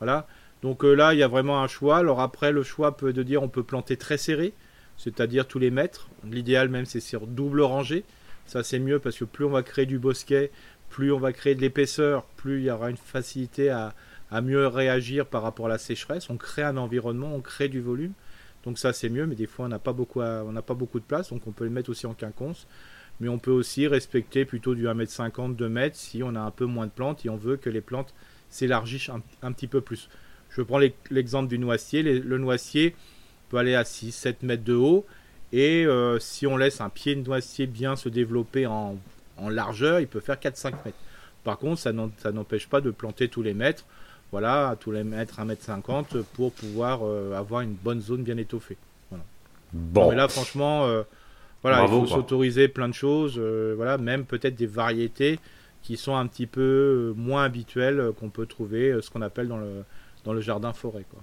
Voilà. Donc euh, là, il y a vraiment un choix. Alors après, le choix peut de dire on peut planter très serré, c'est-à-dire tous les mètres. L'idéal même, c'est sur double rangée. Ça, c'est mieux parce que plus on va créer du bosquet, plus on va créer de l'épaisseur, plus il y aura une facilité à, mieux réagir par rapport à la sécheresse. On crée un environnement, on crée du volume. Donc ça, c'est mieux, mais des fois, on n'a pas, beaucoup pas beaucoup de place, donc on peut le mettre aussi en quinconce. Mais on peut aussi respecter plutôt du 1m50, 2m si on a un peu moins de plantes et on veut que les plantes s'élargissent un petit peu plus. Je prends l'exemple du noisier. Le noisier peut aller à 6-7 mètres de haut. Et euh, si on laisse un pied de noisier bien se développer en, largeur, il peut faire 4-5 mètres. Par contre, ça n'empêche pas de planter tous les mètres. Voilà, à tous les mètres, 1 mètre 50 pour pouvoir euh, avoir une bonne zone bien étoffée. Bon. mais là, franchement, euh, voilà, il faut s'autoriser plein de choses. voilà, même peut-être des variétés qui sont un petit peu moins habituelles qu'on peut trouver, ce qu'on appelle dans le, dans le jardin forêt. Quoi.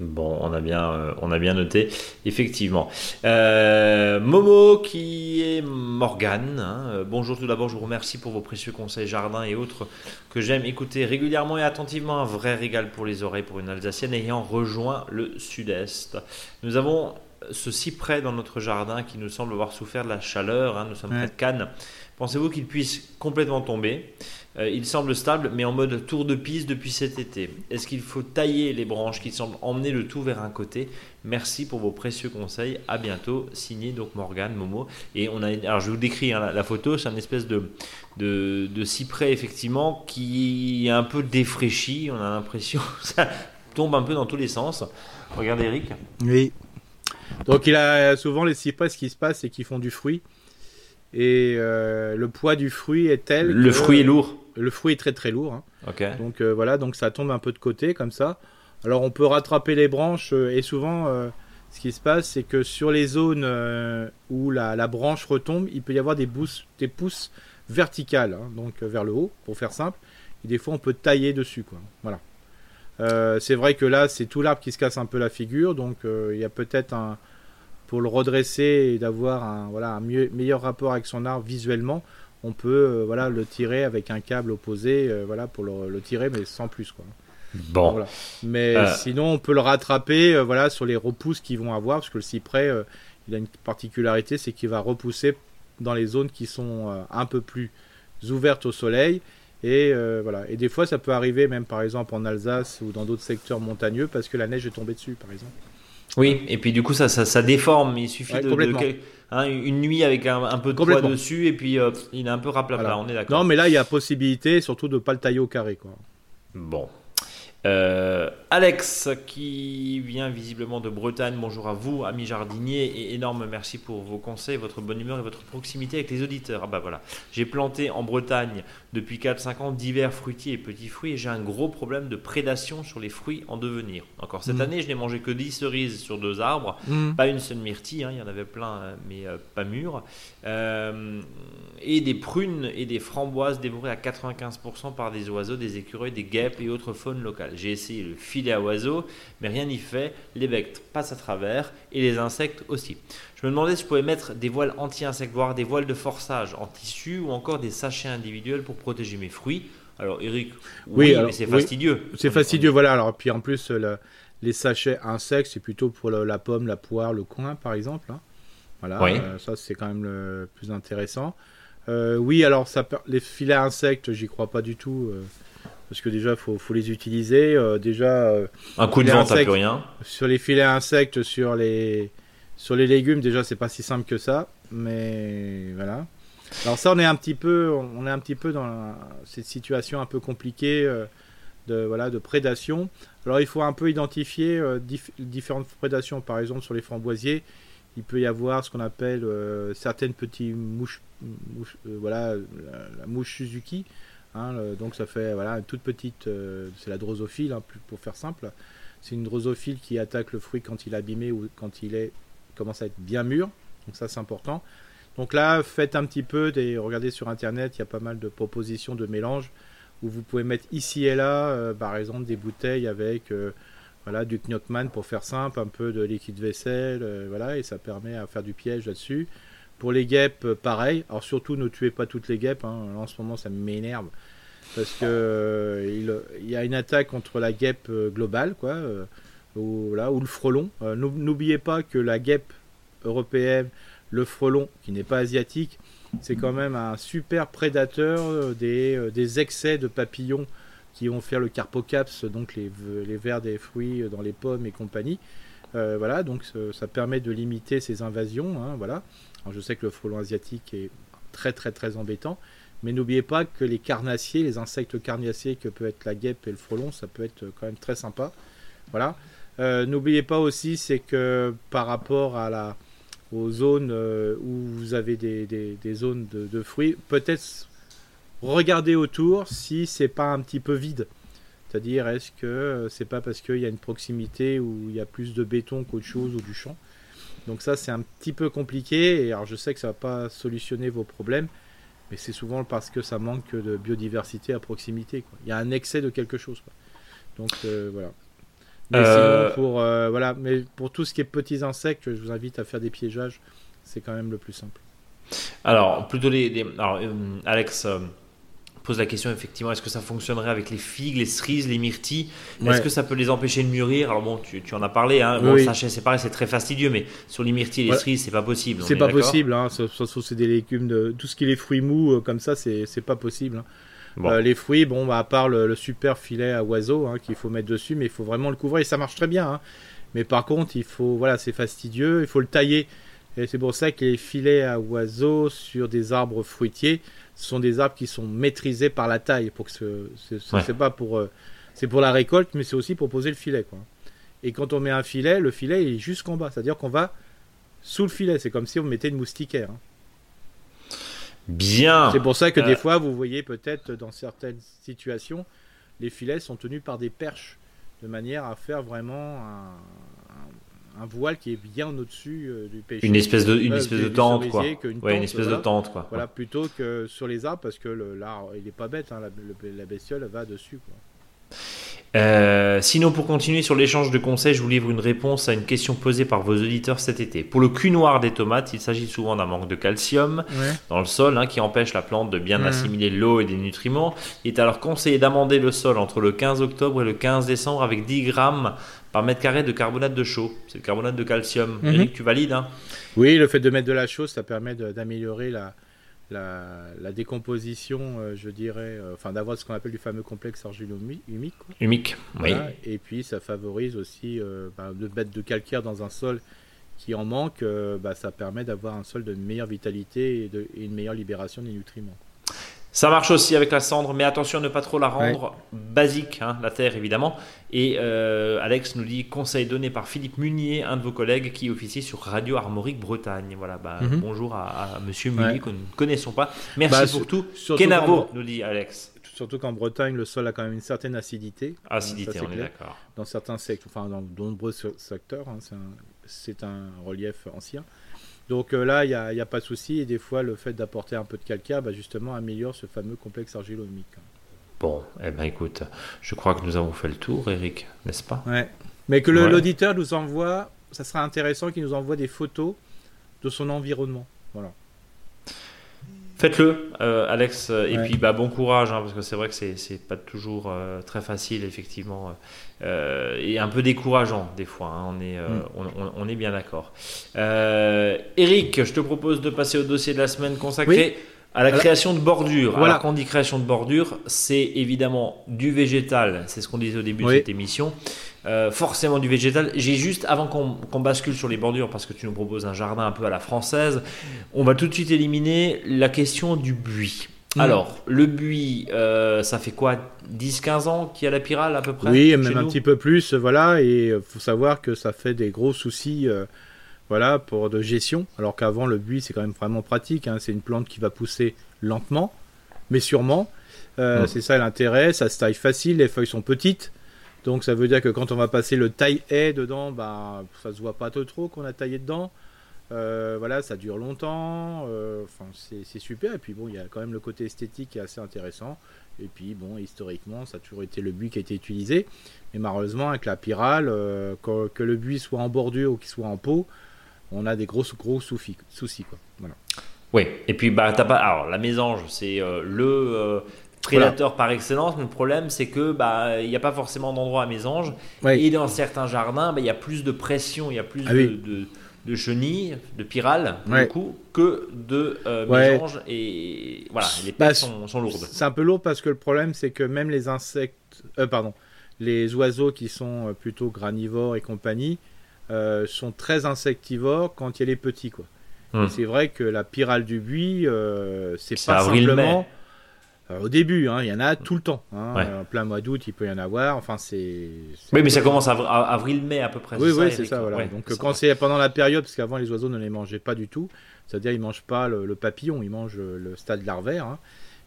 Bon, on a bien, euh, on a bien noté, effectivement. Euh, Momo qui est Morgane. Hein. Euh, bonjour tout d'abord, je vous remercie pour vos précieux conseils jardin et autres que j'aime écouter régulièrement et attentivement. Un vrai régal pour les oreilles pour une Alsacienne ayant rejoint le Sud-Est. Nous avons ce cyprès dans notre jardin qui nous semble avoir souffert de la chaleur, hein, nous sommes près de Cannes, pensez-vous qu'il puisse complètement tomber? Euh, il semble stable, mais en mode tour de piste depuis cet été. Est-ce qu'il faut tailler les branches qui semblent emmener le tout vers un côté? Merci pour vos précieux conseils. À bientôt. Signé donc Morgan Momo. Et on a, alors je vous décris hein, la, photo, c'est un espèce de, de, cyprès effectivement qui est un peu défraîchi. On a l'impression que ça tombe un peu dans tous les sens. Regardez Eric.
Oui. Donc il a souvent les cyprès, ce qui se passe, c'est qu'ils font du fruit. Et euh, le poids du fruit est tel.
Le fruit est lourd.
Le fruit est très très lourd. Hein. Donc euh, voilà, donc ça tombe un peu de côté comme ça. Alors on peut rattraper les branches euh, et souvent ce qui se passe c'est que sur les zones où la, branche retombe, il peut y avoir des, des pousses verticales, hein, donc vers le haut pour faire simple. Et des fois on peut tailler dessus quoi. Voilà. c'est vrai que là c'est tout l'arbre qui se casse un peu la figure, donc il y a peut-être un pour le redresser et d'avoir un, voilà, un mieux, meilleur rapport avec son arbre visuellement, on peut euh, voilà, le tirer avec un câble opposé euh, voilà, pour le, tirer, mais sans plus. Quoi.
Bon.
Mais euh. sinon, on peut le rattraper voilà, sur les repousses qu'ils vont avoir, parce que le cyprès, il a une particularité, c'est qu'il va repousser dans les zones qui sont un peu plus ouvertes au soleil. Et voilà. Et des fois, ça peut arriver, même par exemple en Alsace ou dans d'autres secteurs montagneux, parce que la neige est tombée dessus, par exemple.
Oui, et puis du coup, ça, ça, déforme. Il suffit de, hein, une nuit avec un, peu de poids dessus, et puis euh, il est un peu raplapla. On est d'accord.
Non, mais là, il y a possibilité, surtout de ne pas le tailler au carré. Quoi.
Bon. Euh, Alex, qui vient visiblement de Bretagne, bonjour à vous, ami jardinier, et énorme merci pour vos conseils, votre bonne humeur et votre proximité avec les auditeurs. Ah bah voilà, j'ai planté en Bretagne depuis 4-5 ans divers fruitiers et petits fruits, et j'ai un gros problème de prédation sur les fruits en devenir. Encore cette mm. année, je n'ai mangé que 10 cerises sur deux arbres, mm. pas une seule myrtille, hein, il y en avait plein, euh, mais euh, pas mûres, et des prunes et des framboises dévorées à 95% par des oiseaux, des écureuils, des guêpes et autres faunes locales. J'ai essayé le filet à oiseaux, mais rien n'y fait. Les vectres passent à travers et les insectes aussi. Je me demandais si je pouvais mettre des voiles anti-insectes, voire des voiles de forçage en tissu ou encore des sachets individuels pour protéger mes fruits. Alors, Eric, oui, mais c'est fastidieux.
c'est fastidieux, voilà. Alors, puis en plus, les sachets insectes, c'est plutôt pour la pomme, la poire, le coin, par exemple. Hein. Voilà, euh, ça c'est quand même le plus intéressant. Euh, oui, alors ça, les filets à insectes, j'y crois pas du tout. Euh parce que déjà faut, faut les utiliser. Euh, déjà euh,
un coup de vent, t'as plus rien.
Sur les filets insectes, sur les sur les légumes, déjà c'est pas si simple que ça, mais voilà. Alors ça, on est un petit peu, on est un petit peu dans cette situation un peu compliquée euh, de voilà de prédation. Alors il faut un peu identifier différentes prédations. Par exemple, sur les framboisiers, il peut y avoir ce qu'on appelle certaines petites mouches, voilà, la, mouche Suzuki Hein, donc ça fait voilà une toute petite, euh, c'est la drosophile hein, pour faire simple. C'est une drosophile qui attaque le fruit quand il est abîmé ou quand il est commence à être bien mûr. Donc ça c'est important. Donc là faites un petit peu des, regardez sur internet, il y a pas mal de propositions de mélange où vous pouvez mettre ici et là, euh, par exemple des bouteilles avec euh, voilà du Knotman pour faire simple, un peu de liquide vaisselle, voilà et ça permet à faire du piège là-dessus. Pour les guêpes, pareil. Alors surtout, ne tuez pas toutes les guêpes. Hein. En ce moment, ça m'énerve. Parce que euh, il, y a une attaque contre la guêpe euh, globale, quoi. Euh, ou, là, ou le frelon. N'oubliez pas que la guêpe européenne, le frelon, qui n'est pas asiatique, c'est quand même un super prédateur des, excès de papillons qui vont faire le carpocaps, donc les, les vers des fruits dans les pommes et compagnie. voilà, donc ça, permet de limiter ces invasions. Hein, voilà je sais que le frelon asiatique est très très très embêtant, mais n'oubliez pas que les carnassiers, les insectes carnassiers que peut être la guêpe et le frelon, ça peut être quand même très sympa. Voilà. Euh, n'oubliez pas aussi, c'est que par rapport à la, aux zones euh, où vous avez des, zones de, fruits, peut-être regardez autour si c'est pas un petit peu vide. C'est-à-dire, est-ce que euh, c'est pas parce qu'il y a une proximité où il y a plus de béton qu'autre chose ou du champ donc ça, c'est un petit peu compliqué. Et alors, je sais que ça va pas solutionner vos problèmes, mais c'est souvent parce que ça manque de biodiversité à proximité. Il y a un excès de quelque chose. Donc euh, voilà. Mais euh, pour euh, voilà, mais pour tout ce qui est petits insectes, je vous invite à faire des piégeages. C'est quand même le plus simple.
Alors plutôt les, alors, Alex pose la question effectivement est-ce que ça fonctionnerait avec les figues, les cerises, les myrtilles Est-ce que ça peut les empêcher de mûrir Alors bon, tu, en as parlé. Hein. Bon, sachet, c'est pareil, c'est très fastidieux, mais sur les myrtilles et les cerises, c'est pas possible.
C'est pas possible. Hein. c'est des légumes de tout ce qui est les fruits mous euh, comme ça, c'est pas possible. Hein. Euh, les fruits, bon, bah, à part le, super filet à oiseaux hein, qu'il faut mettre dessus, mais il faut vraiment le couvrir et ça marche très bien. Hein. Mais par contre, il faut, voilà, c'est fastidieux, il faut le tailler. Et c'est pour ça que les filets à oiseaux sur des arbres fruitiers, ce sont des arbres qui sont maîtrisés par la taille. Pour que ce, c'est pas pour, euh, c'est pour la récolte, mais c'est aussi pour poser le filet, quoi. Et quand on met un filet, le filet est jusqu'en bas, c'est-à-dire qu'on va sous le filet. C'est comme si on mettait une moustiquaire. Hein.
Bien.
C'est pour ça que des euh. fois, vous voyez peut-être dans certaines situations, les filets sont tenus par des perches, de manière à faire vraiment un, un voile qui est bien au-dessus euh, du pêcher.
Une espèce de, une espèce de tente, quoi. ouais, une espèce de tente, quoi.
Voilà, plutôt que sur les arbres, parce que l'arbre, il est pas bête, hein, la, la, bestiole va dessus, quoi.
Euh, sinon, pour continuer sur l'échange de conseils, je vous livre une réponse à une question posée par vos auditeurs cet été. Pour le cul noir des tomates, il s'agit souvent d'un manque de calcium dans le sol hein, qui empêche la plante de bien assimiler l'eau et des nutriments. Il est alors conseillé d'amender le sol entre le 15 octobre et le 15 décembre avec 10 grammes par mètre carré de carbonate de chaux. C'est le carbonate de calcium. Mhm. Eric, tu valides hein?
Oui, le fait de mettre de la chaux, ça permet d'améliorer la, la, décomposition, euh, je dirais, euh, enfin d'avoir ce qu'on appelle du fameux complexe argilo-humique.
Humique, oui.
Et puis ça favorise aussi euh, bah, de mettre de calcaire dans un sol qui en manque, bah, ça permet d'avoir un sol de meilleure vitalité et, de, et une meilleure libération des nutriments.
Ça marche aussi avec la cendre, mais attention à ne pas trop la rendre basique, hein, la terre évidemment. Et euh, Alex nous dit conseil donné par Philippe Munier, un de vos collègues qui officie sur Radio Armorique Bretagne. Voilà, bah, mhm. bonjour à, Monsieur Munier que nous ne connaissons pas. Merci bah, pour tout. Kenavo nous dit Alex.
Surtout qu'en Bretagne, le sol a quand même une certaine acidité.
Acidité, on est d'accord.
Dans certains secteurs, enfin dans de nombreux secteurs, hein, c'est un, un relief ancien. Donc euh, là, il n'y a, pas de souci. Et des fois, le fait d'apporter un peu de calcaire, bah, justement, améliore ce fameux complexe argilo-humique.
Bon, eh ben écoute, je crois que nous avons fait le tour, Eric, n'est-ce pas?
Ouais. Mais que l'auditeur nous envoie, ça sera intéressant qu'il nous envoie des photos de son environnement. Voilà.
Faites-le, euh, Alex. Euh, et puis, bah, bon courage, hein, parce que c'est vrai que c'est pas toujours euh, très facile, effectivement, et un peu décourageant des fois. Hein, on, est, mm. on, est bien d'accord. Eric, je te propose de passer au dossier de la semaine consacré. À la création de bordures. Voilà. Alors, quand on dit création de bordures, c'est évidemment du végétal. C'est ce qu'on disait au début de cette émission. Euh, forcément du végétal. J'ai juste, avant qu'on bascule sur les bordures, parce que tu nous proposes un jardin un peu à la française, on va tout de suite éliminer la question du buis. Mm. Alors, le buis, euh, ça fait quoi 10-15 ans qu'il y a la pyrale à peu près
Oui, même un petit peu plus, voilà. Et il euh, faut savoir que ça fait des gros soucis voilà, pour de gestion. Alors qu'avant, le buis, c'est quand même vraiment pratique. Hein. C'est une plante qui va pousser lentement, mais sûrement. Mm. C'est ça l'intérêt. Ça se taille facile, les feuilles sont petites. Donc ça veut dire que quand on va passer le taille-haie dedans, bah, ça se voit pas trop qu'on a taillé dedans. Euh, voilà, ça dure longtemps. Euh, enfin, c'est super. Et puis bon, il y a quand même le côté esthétique qui est assez intéressant. Et puis bon, historiquement, ça a toujours été le buis qui a été utilisé. Mais malheureusement, avec la pyrale, euh, que, le buis soit en bordure ou qu'il soit en pot, on a des gros gros soucis. soucis quoi.
Oui, et puis bah, as pas. Alors, la mésange, c'est le prédateur par excellence, mais le problème c'est que bah il n'y a pas forcément d'endroit à mésange et dans certains jardins bah, il y a plus de pression, il y a plus ah de, de, chenilles, de pyrales du coup que de euh, mésanges et voilà les bah, sont, sont, lourdes.
C'est un peu lourd parce que le problème c'est que même les insectes, euh, pardon, les oiseaux qui sont euh, plutôt granivores et compagnie sont très insectivores quand il y a les petits quoi. Hmm. C'est vrai que la pyrale du buis, c'est pas simplement euh, au début, hein, il y en a tout le temps. Hein. En plein mois d'août, il peut y en avoir. Enfin, c'est.
Oui, mais ça commence à avril-mai à peu près.
Oui, oui, c'est ça. Voilà. Donc, quand c'est pendant la période, parce qu'avant les oiseaux ne les mangeaient pas du tout, c'est-à-dire ils mangent pas le, papillon, ils mangent le stade larvaire. Hein.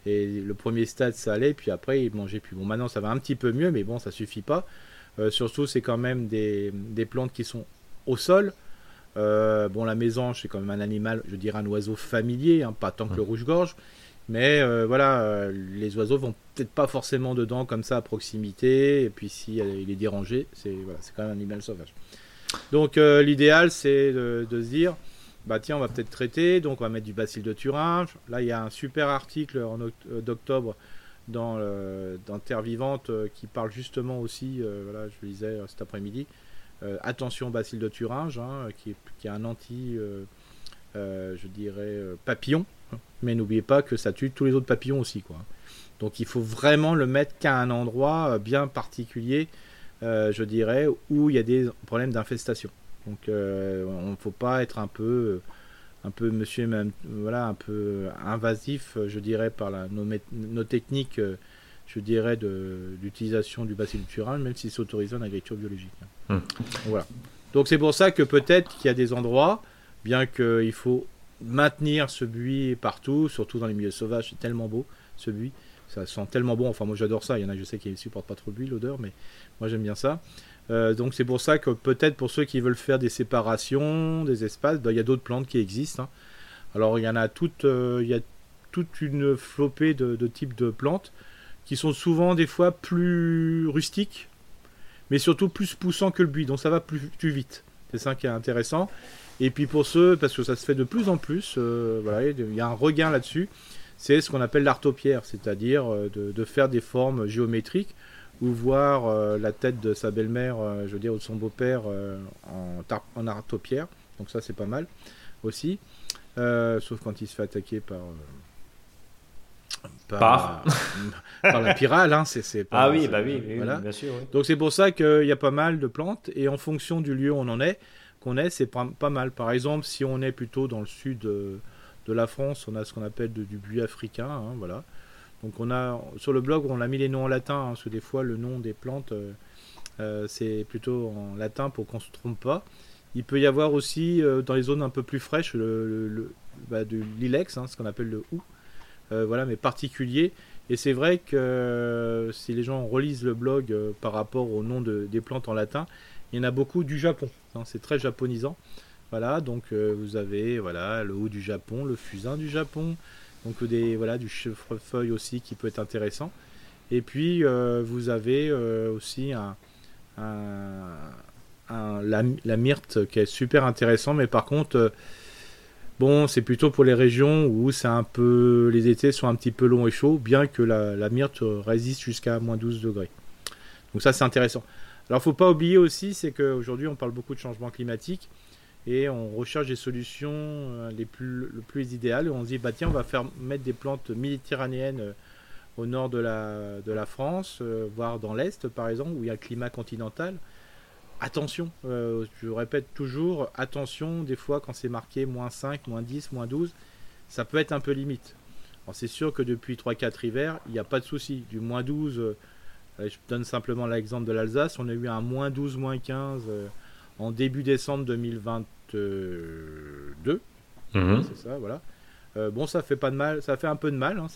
Et le premier stade, ça allait, puis après, ils mangeaient plus. Bon, maintenant, ça va un petit peu mieux, mais bon, ça suffit pas. Euh, surtout, c'est quand même des, des, plantes qui sont au sol. Euh, bon, la mésange, c'est quand même un animal, je dirais un oiseau familier, pas tant que le rouge-gorge. Mais euh, voilà, euh, les oiseaux vont peut-être pas forcément dedans comme ça à proximité. Et puis si il est dérangé, c'est voilà, quand même un animal sauvage. Donc euh, l'idéal c'est de, se dire, bah tiens, on va peut-être traiter. Donc on va mettre du bacille de Turin. Là il y a un super article d'octobre dans, dans Terre Vivante qui parle justement aussi, voilà, je le disais cet après-midi, attention bacille de Thuringe, hein, qui, est, qui est un anti, je dirais, papillon. Mais n'oubliez pas que ça tue tous les autres papillons aussi. Quoi. Donc il faut vraiment le mettre qu'à un endroit bien particulier, je dirais, où il y a des problèmes d'infestation. Donc on ne faut pas être un peu un peu monsieur même voilà un peu invasif je dirais par la, nos, techniques je dirais de l'utilisation du bacille tural même si c'est autorisé en agriculture biologique hum. voilà donc c'est pour ça que peut-être qu'il y a des endroits bien qu'il faut maintenir ce buis partout surtout dans les milieux sauvages c'est tellement beau ce buis ça sent tellement bon enfin moi j'adore ça il y en a je sais qui ne supportent pas trop le buis l'odeur mais moi j'aime bien ça euh, donc c'est pour ça que peut-être pour ceux qui veulent faire des séparations, des espaces, bah, il y a d'autres plantes qui existent. Hein. Alors il y en a toute, euh, il y a toute une flopée de, types de plantes qui sont souvent des fois plus rustiques, mais surtout plus poussants que le buis, donc ça va plus, vite. C'est ça qui est intéressant. Et puis pour ceux, parce que ça se fait de plus en plus, euh, voilà, il y a un regain là-dessus, c'est ce qu'on appelle l'artopierre, c'est-à-dire de, faire des formes géométriques ou voir euh, la tête de sa belle-mère, euh, je veux dire, ou de son beau-père euh, en, en artopierre. Donc ça, c'est pas mal aussi. sauf quand il se fait attaquer par...
Par, <laughs>
par, la pyrale, hein, c'est
Ah oui, bah oui, bien sûr.
Donc c'est pour ça qu'il y a pas mal de plantes et en fonction du lieu où on en est, qu'on est, c'est pas, mal. Par exemple, si on est plutôt dans le sud de, la France, on a ce qu'on appelle du buis africain, hein, voilà. Donc on a sur le blog on a mis les noms en latin, hein, parce que des fois le nom des plantes euh, euh, c'est plutôt en latin pour qu'on se trompe pas. Il peut y avoir aussi euh, dans les zones un peu plus fraîches le, bah, de l'ilex, hein, ce qu'on appelle le ou, voilà, mais particulier. Et c'est vrai que si les gens relisent le blog par rapport au nom des plantes en latin, il y en a beaucoup du Japon. Hein, c'est très japonisant. Voilà, donc vous avez voilà le ou du Japon, le fusain du Japon, donc des voilà du chevrefeuille aussi qui peut être intéressant. Et puis euh, vous avez euh, aussi un, la, myrte qui est super intéressant, mais par contre euh, bon c'est plutôt pour les régions où c'est un peu les étés sont un petit peu longs et chauds, bien que la, myrte résiste jusqu'à moins 12 degrés. Donc ça c'est intéressant. Alors faut pas oublier aussi c'est qu'aujourd'hui on parle beaucoup de changement climatique et on recherche des solutions euh, les plus, le plus idéales. On se dit, bah tiens, on va faire mettre des plantes méditerranéennes euh, au nord de la, France, euh, voire dans l'Est par exemple, où il y a le climat continental. Attention, je répète toujours, attention, des fois quand c'est marqué moins 5, moins 10, moins 12, ça peut être un peu limite. C'est sûr que depuis 3-4 hivers, il n'y a pas de souci. Du moins 12, je donne simplement l'exemple de l'Alsace, on a eu un moins 12, moins 15 en début décembre 2022. Mhm. C'est ça, voilà. Euh, bon, ça fait pas de mal, ça fait un peu de mal, hein,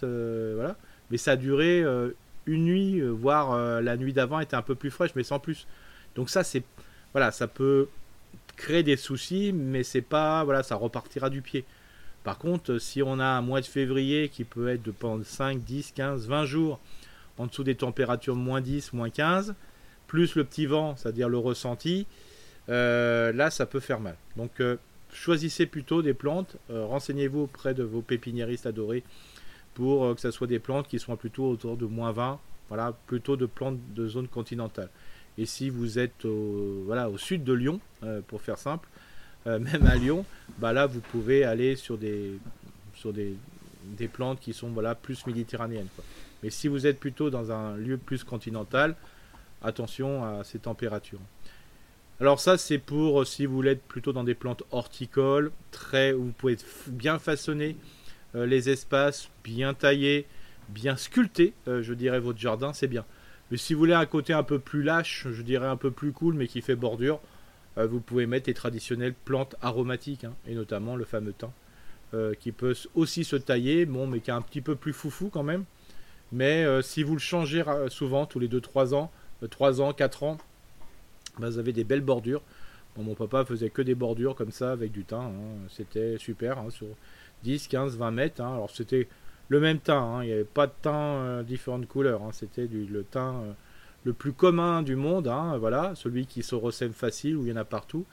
voilà. Mais ça a duré euh, une nuit, euh, voire la nuit d'avant était un peu plus fraîche, mais sans plus. Donc ça, c'est, voilà, ça peut créer des soucis, mais c'est pas, voilà, ça repartira du pied. Par contre, si on a un mois de février qui peut être de pendant 5, 10, 15, 20 jours en dessous des températures moins 10, moins 15, plus le petit vent, c'est-à-dire le ressenti, euh, là ça peut faire mal. Donc euh, choisissez plutôt des plantes, euh, renseignez-vous auprès de vos pépiniéristes adorés pour que ce soit des plantes qui soient plutôt autour de moins 20, voilà, plutôt de plantes de zone continentale. Et si vous êtes au, voilà, au sud de Lyon, pour faire simple, <laughs> même à Lyon, bah là vous pouvez aller sur des, sur des, des plantes qui sont voilà, plus méditerranéennes. Mais si vous êtes plutôt dans un lieu plus continental, attention à ces températures. Alors ça c'est pour euh, si vous voulez être plutôt dans des plantes horticoles, très où vous pouvez bien façonner euh, les espaces, bien tailler, bien sculpter, euh, je dirais votre jardin, c'est bien. Mais si vous voulez un côté un peu plus lâche, je dirais un peu plus cool, mais qui fait bordure, vous pouvez mettre les traditionnelles plantes aromatiques, hein, et notamment le fameux thym, qui peut aussi se tailler, bon, mais qui est un petit peu plus foufou quand même. Mais si vous le changez souvent, tous les 2-3 ans, 3 ans, 4 ans, bah, vous avez des belles bordures. mon papa faisait que des bordures comme ça avec du thym. Hein. C'était super hein, sur 10, 15, 20 mètres. Hein. Alors c'était le même thym. Il n'y avait pas de thym euh, différentes couleurs. C'était le thym euh, le plus commun du monde. Voilà, celui qui se ressème facile où il y en a partout.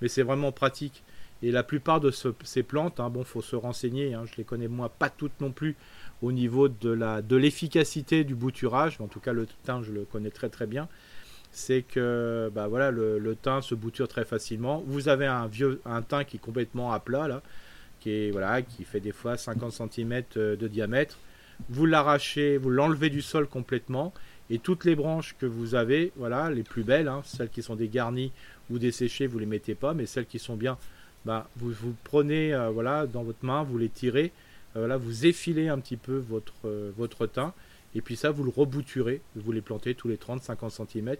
Mais c'est vraiment pratique. Et la plupart de ces plantes, bon, faut se renseigner, je les connais moi pas toutes non plus au niveau de la de l'efficacité du bouturage, en tout cas le thym je le connais très très bien, c'est que bah voilà le, le, thym se bouture très facilement. Vous avez un vieux un thym qui est complètement à plat là, qui est voilà qui fait des fois 50 cm euh, de diamètre. Vous l'arrachez, vous l'enlevez du sol complètement et toutes les branches que vous avez, voilà les plus belles, hein, celles qui sont dégarnies ou desséchées, vous les mettez pas, mais celles qui sont bien, bah vous vous prenez euh, voilà dans votre main, vous les tirez voilà, vous effilez un petit peu votre, euh, votre thym, et puis ça, vous le rebouturez, vous les plantez tous les 30-50 cm.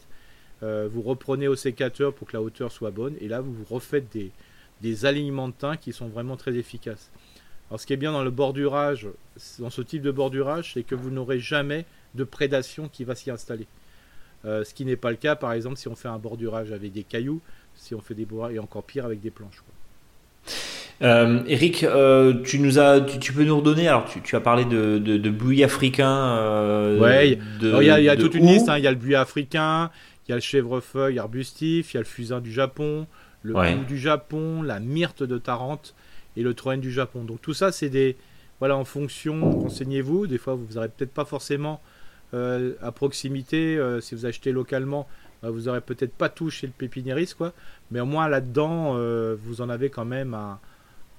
Euh, vous reprenez au sécateur pour que la hauteur soit bonne, et là, vous refaites des, alignements de thym qui sont vraiment très efficaces. Alors, ce qui est bien dans le bordurage, dans ce type de bordurage, c'est que vous n'aurez jamais de prédation qui va s'y installer. Euh, ce qui n'est pas le cas, par exemple, si on fait un bordurage avec des cailloux, si on fait des bois, et encore pire avec des planches.
Euh, Eric, euh, tu nous as, tu, peux nous redonner Alors, tu, as parlé de, de, buis africain.
Euh, ouais. Il y a, toute une liste. Hein. Il y a le buis africain, il y a le chèvrefeuille arbustif, il y a le fusain du Japon, le ouais. du Japon, la myrte de Tarente et le troène du Japon. Donc tout ça, c'est des, voilà, en fonction. Renseignez-vous. Des fois, vous n'aurez peut-être pas forcément à proximité. si vous achetez localement, bah, vous aurez peut-être pas tout chez le pépiniériste, quoi. Mais au moins là-dedans, vous en avez quand même un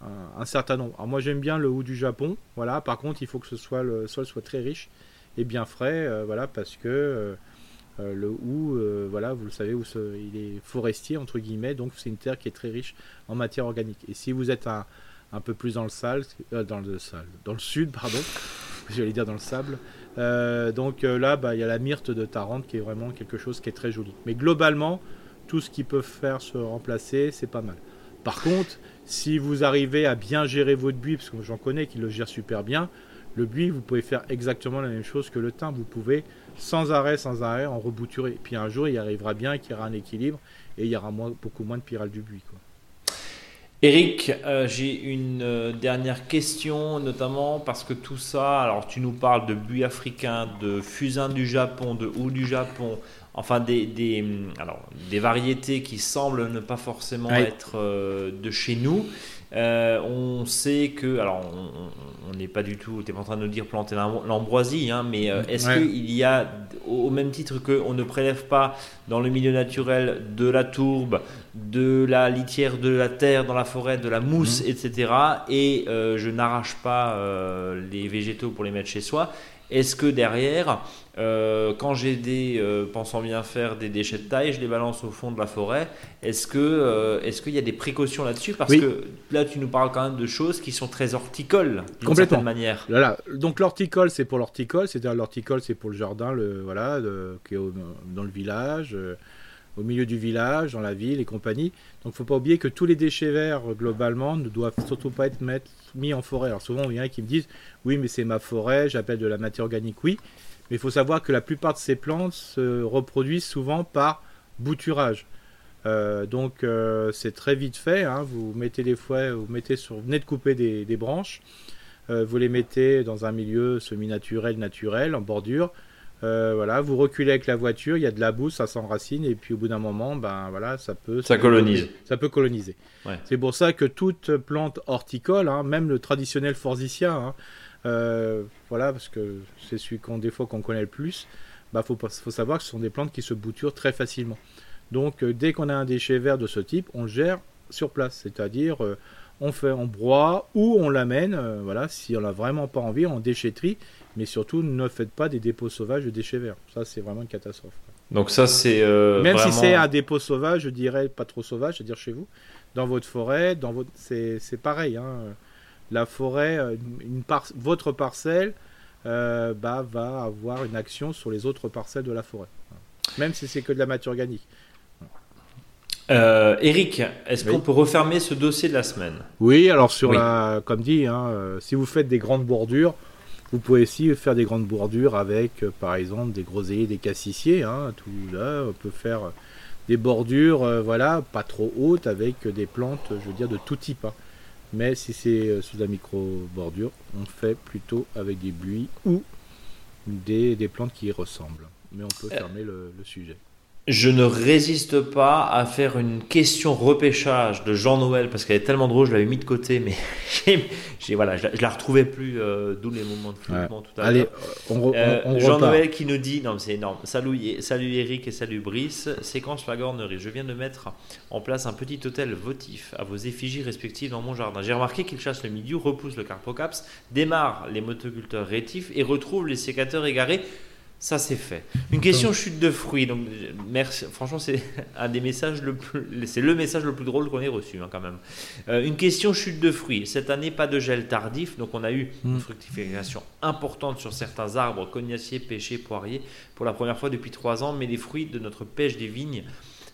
un, certain nombre. Alors moi j'aime bien le hou du Japon, voilà. Par contre il faut que ce soit le sol soit très riche et bien frais, euh, voilà, parce que euh, euh, le hou, voilà, vous le savez, il est forestier entre guillemets, donc c'est une terre qui est très riche en matière organique. Et si vous êtes un, un peu plus dans le sale, dans le sale, dans le sud, pardon, <laughs> j'allais dire dans le sable. donc là, bah, il y a la myrte de Tarente qui est vraiment quelque chose qui est très joli. Mais globalement, tout ce qui peut faire se remplacer, c'est pas mal. Par contre, si vous arrivez à bien gérer votre buis, parce que j'en connais qui le gèrent super bien, le buis, vous pouvez faire exactement la même chose que le thym. Vous pouvez sans arrêt, sans arrêt, en rebouturer. Puis un jour, il arrivera bien qu'il y aura un équilibre et il y aura beaucoup moins de pyrale du buis.
Eric, euh, j'ai une euh, dernière question, notamment parce que tout ça, alors tu nous parles de buis africain, de fusain du Japon, de hou du Japon, enfin des, des, alors, des variétés qui semblent ne pas forcément être euh, de chez nous. Euh, on sait que, alors on n'est pas du tout, tu n'es pas en train de nous dire planter l'ambroisie, hein, mais euh, est-ce qu'il y a, au même titre qu'on ne prélève pas dans le milieu naturel de la tourbe, de la litière, de la terre dans la forêt, de la mousse, etc., et je n'arrache pas les végétaux pour les mettre chez soi, est-ce que derrière, euh, quand j'ai des, euh, pensant bien faire, des déchets de taille, je les balance au fond de la forêt Est-ce que, euh, est-ce qu'il y a des précautions là-dessus Parce que là, tu nous parles quand même de choses qui sont très horticoles d'une certaine manière.
Voilà. Donc l'horticole, c'est pour l'horticole, c'est-à-dire l'horticole, c'est pour le jardin, le voilà, qui est dans le village au milieu du village, dans la ville et compagnie. Donc, il ne faut pas oublier que tous les déchets verts, globalement, ne doivent surtout pas être mis en forêt. Alors, souvent, il y en a qui me disent Oui, mais c'est ma forêt, j'appelle de la matière organique. Oui, mais il faut savoir que la plupart de ces plantes se reproduisent souvent par bouturage. Euh, donc, euh, c'est très vite fait. Hein. Vous mettez les fouets, vous mettez sur, venez de couper des, branches. Euh, vous les mettez dans un milieu semi-naturel, naturel, en bordure. Euh, voilà, vous reculez avec la voiture, il y a de la boue, ça s'enracine et puis au bout d'un moment, ben voilà, ça peut
ça colonise.
Ça peut coloniser. C'est pour ça que toute plante horticole, hein, même le traditionnel forsythia, hein, euh, voilà, parce que c'est celui qu'on des fois qu'on connaît le plus, bah faut, faut savoir que ce sont des plantes qui se bouturent très facilement. Donc euh, dès qu'on a un déchet vert de ce type, on le gère sur place, c'est-à-dire on fait, on broie ou on l'amène, voilà, si on n'a vraiment pas envie, en déchetterie mais surtout ne faites pas des dépôts sauvages de déchets verts. Ça, c'est vraiment une catastrophe.
Donc ça, c'est euh,
même si c'est un dépôt sauvage, je dirais pas trop sauvage, c'est-à-dire chez vous, dans votre forêt, dans votre, c'est pareil. Hein. La forêt, euh, une par... votre parcelle, euh, bah, va avoir une action sur les autres parcelles de la forêt, même si c'est que de la matière organique.
Eric, est-ce qu'on peut refermer ce dossier de la semaine?
Oui, alors sur la, comme dit, hein, si vous faites des grandes bordures, vous pouvez aussi faire des grandes bordures avec, euh, par exemple, des groseilliers, des cassissiers. Hein, tout là, on peut faire des bordures, euh, voilà, pas trop hautes, avec des plantes, je veux dire, de tout type. Hein. Mais si c'est euh, sous la micro-bordure, on fait plutôt avec des buis ou des, plantes qui y ressemblent. Mais on peut fermer le, sujet.
Je ne résiste pas à faire une question repêchage de Jean-Noël parce qu'elle est tellement drôle, je l'avais mis de côté, mais <laughs> j'ai, voilà, je, la, la retrouvais plus, euh, d'où les moments de flottement tout à l'heure. Euh, Jean-Noël qui nous dit, non mais c'est énorme, salut, salut Eric et salut Brice, séquence flagornerie, je viens de mettre en place un petit hôtel votif à vos effigies respectives dans mon jardin. J'ai remarqué qu'il chasse le milieu, repousse le carpocaps, démarre les motoculteurs rétifs et retrouve les sécateurs égarés. Ça c'est fait. Une question chute de fruits. Donc merci. Franchement c'est <laughs> un des messages le plus, c'est le message le plus drôle qu'on ait reçu hein, quand même. Euh, une question chute de fruits. Cette année pas de gel tardif, donc on a eu une
Mm.
fructification importante sur certains arbres, cognaciers, pêchers, poiriers, pour la première fois depuis trois ans. Mais les fruits de notre pêche des vignes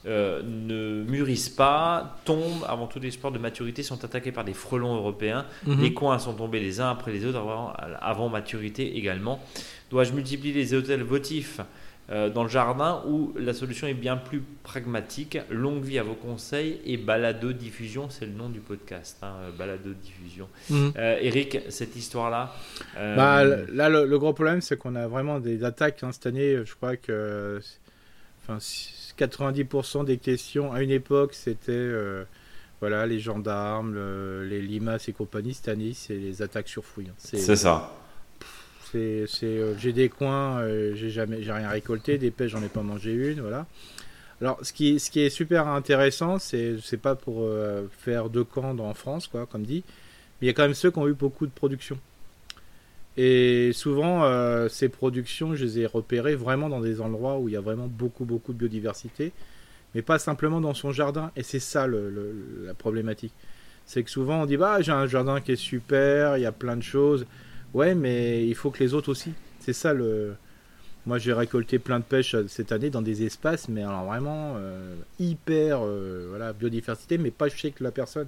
euh, ne mûrissent pas, tombent avant tout espoir de maturité, sont attaqués par des frelons européens.
Mhm.
Les coins sont tombés les uns après les autres avant, avant maturité également. Dois-je multiplier les hôtels votifs euh, dans le jardin ou la solution est bien plus pragmatique? Longue vie à vos conseils et balado diffusion, c'est le nom du podcast, hein, balado diffusion.
Mhm.
Euh, Eric, cette histoire-là. euh,
Bah, là, le, le gros problème, c'est qu'on a vraiment des attaques hein, cette année. Je crois que enfin, 90% des questions à une époque, c'était euh, voilà, les gendarmes, le- les limaces et compagnie. Cette année, c'est les attaques sur fouilles. hein. C'est
ça.
Euh, j'ai des coins, euh, j'ai jamais, j'ai rien récolté. Des pêches, j'en ai pas mangé une. Voilà. Alors, ce qui, est super intéressant, c'est, c'est pas pour euh, faire deux camps en France, quoi, comme dit, mais il y a quand même ceux qui ont eu beaucoup de production. Et souvent, ces productions, je les ai repérées vraiment dans des endroits où il y a vraiment beaucoup, beaucoup de biodiversité, mais pas simplement dans son jardin. Et c'est ça le- la problématique. C'est que souvent, on dit bah j'ai un jardin qui est super, il y a plein de choses. Ouais, mais il faut que les autres aussi. C'est ça le. Moi, j'ai récolté plein de pêches euh, cette année dans des espaces, mais alors vraiment euh, hyper euh, voilà biodiversité, mais pas chez que la personne,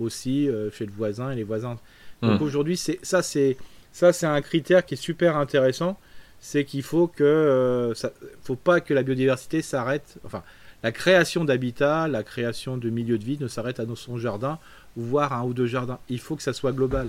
aussi euh, chez le voisin et les voisins. Donc
Mm.
aujourd'hui, c'est ça, c'est ça, c'est un critère qui est super intéressant. C'est qu'il faut que ça, faut pas que la biodiversité s'arrête. Enfin, la création d'habitat, la création de milieux de vie ne s'arrête à son jardin, voire un ou deux jardins. Il faut que ça soit global.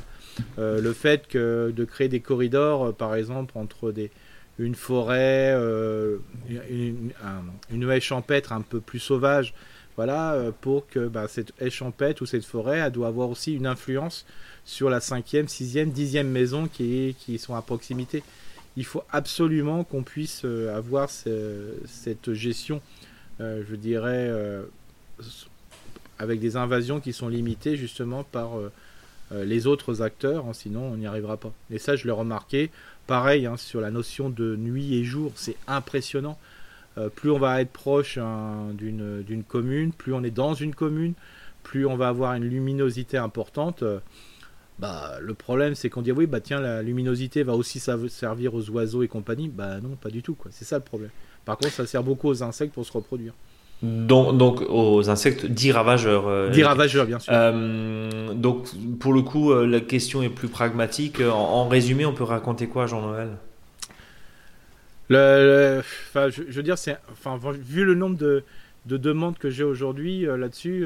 Euh, le fait que de créer des corridors, euh, par exemple, entre des une forêt, euh, une, un- une haie champêtre un peu plus sauvage, voilà, pour que bah, cette haie champêtre ou cette forêt, elle doit avoir aussi une influence sur la cinquième, sixième, dixième maison qui, qui sont à proximité. Il faut absolument qu'on puisse avoir ce- cette gestion, je dirais, euh, avec des invasions qui sont limitées justement par euh, euh, les autres acteurs, hein, sinon on n'y arrivera pas. Et ça, je l'ai remarqué. Pareil hein, sur la notion de nuit et jour, c'est impressionnant. Euh, plus on va être proche hein, d'une commune, plus on est dans une commune, plus on va avoir une luminosité importante. euh, bah, le problème, c'est qu'on dit oui, bah tiens, la luminosité va aussi servir aux oiseaux et compagnie. Bah non, pas du tout. C'est ça le problème. Par contre, ça sert beaucoup aux insectes pour se reproduire.
Donc, donc aux insectes dits ravageurs. euh,
Des ravageurs, bien sûr.
Euh, donc, pour le coup, euh, la question est plus pragmatique. En, en résumé, on peut raconter quoi, Jean-Noël?
Le, le- enfin, je, je veux dire, c'est, enfin, vu le nombre de, de demandes que j'ai aujourd'hui euh, là-dessus,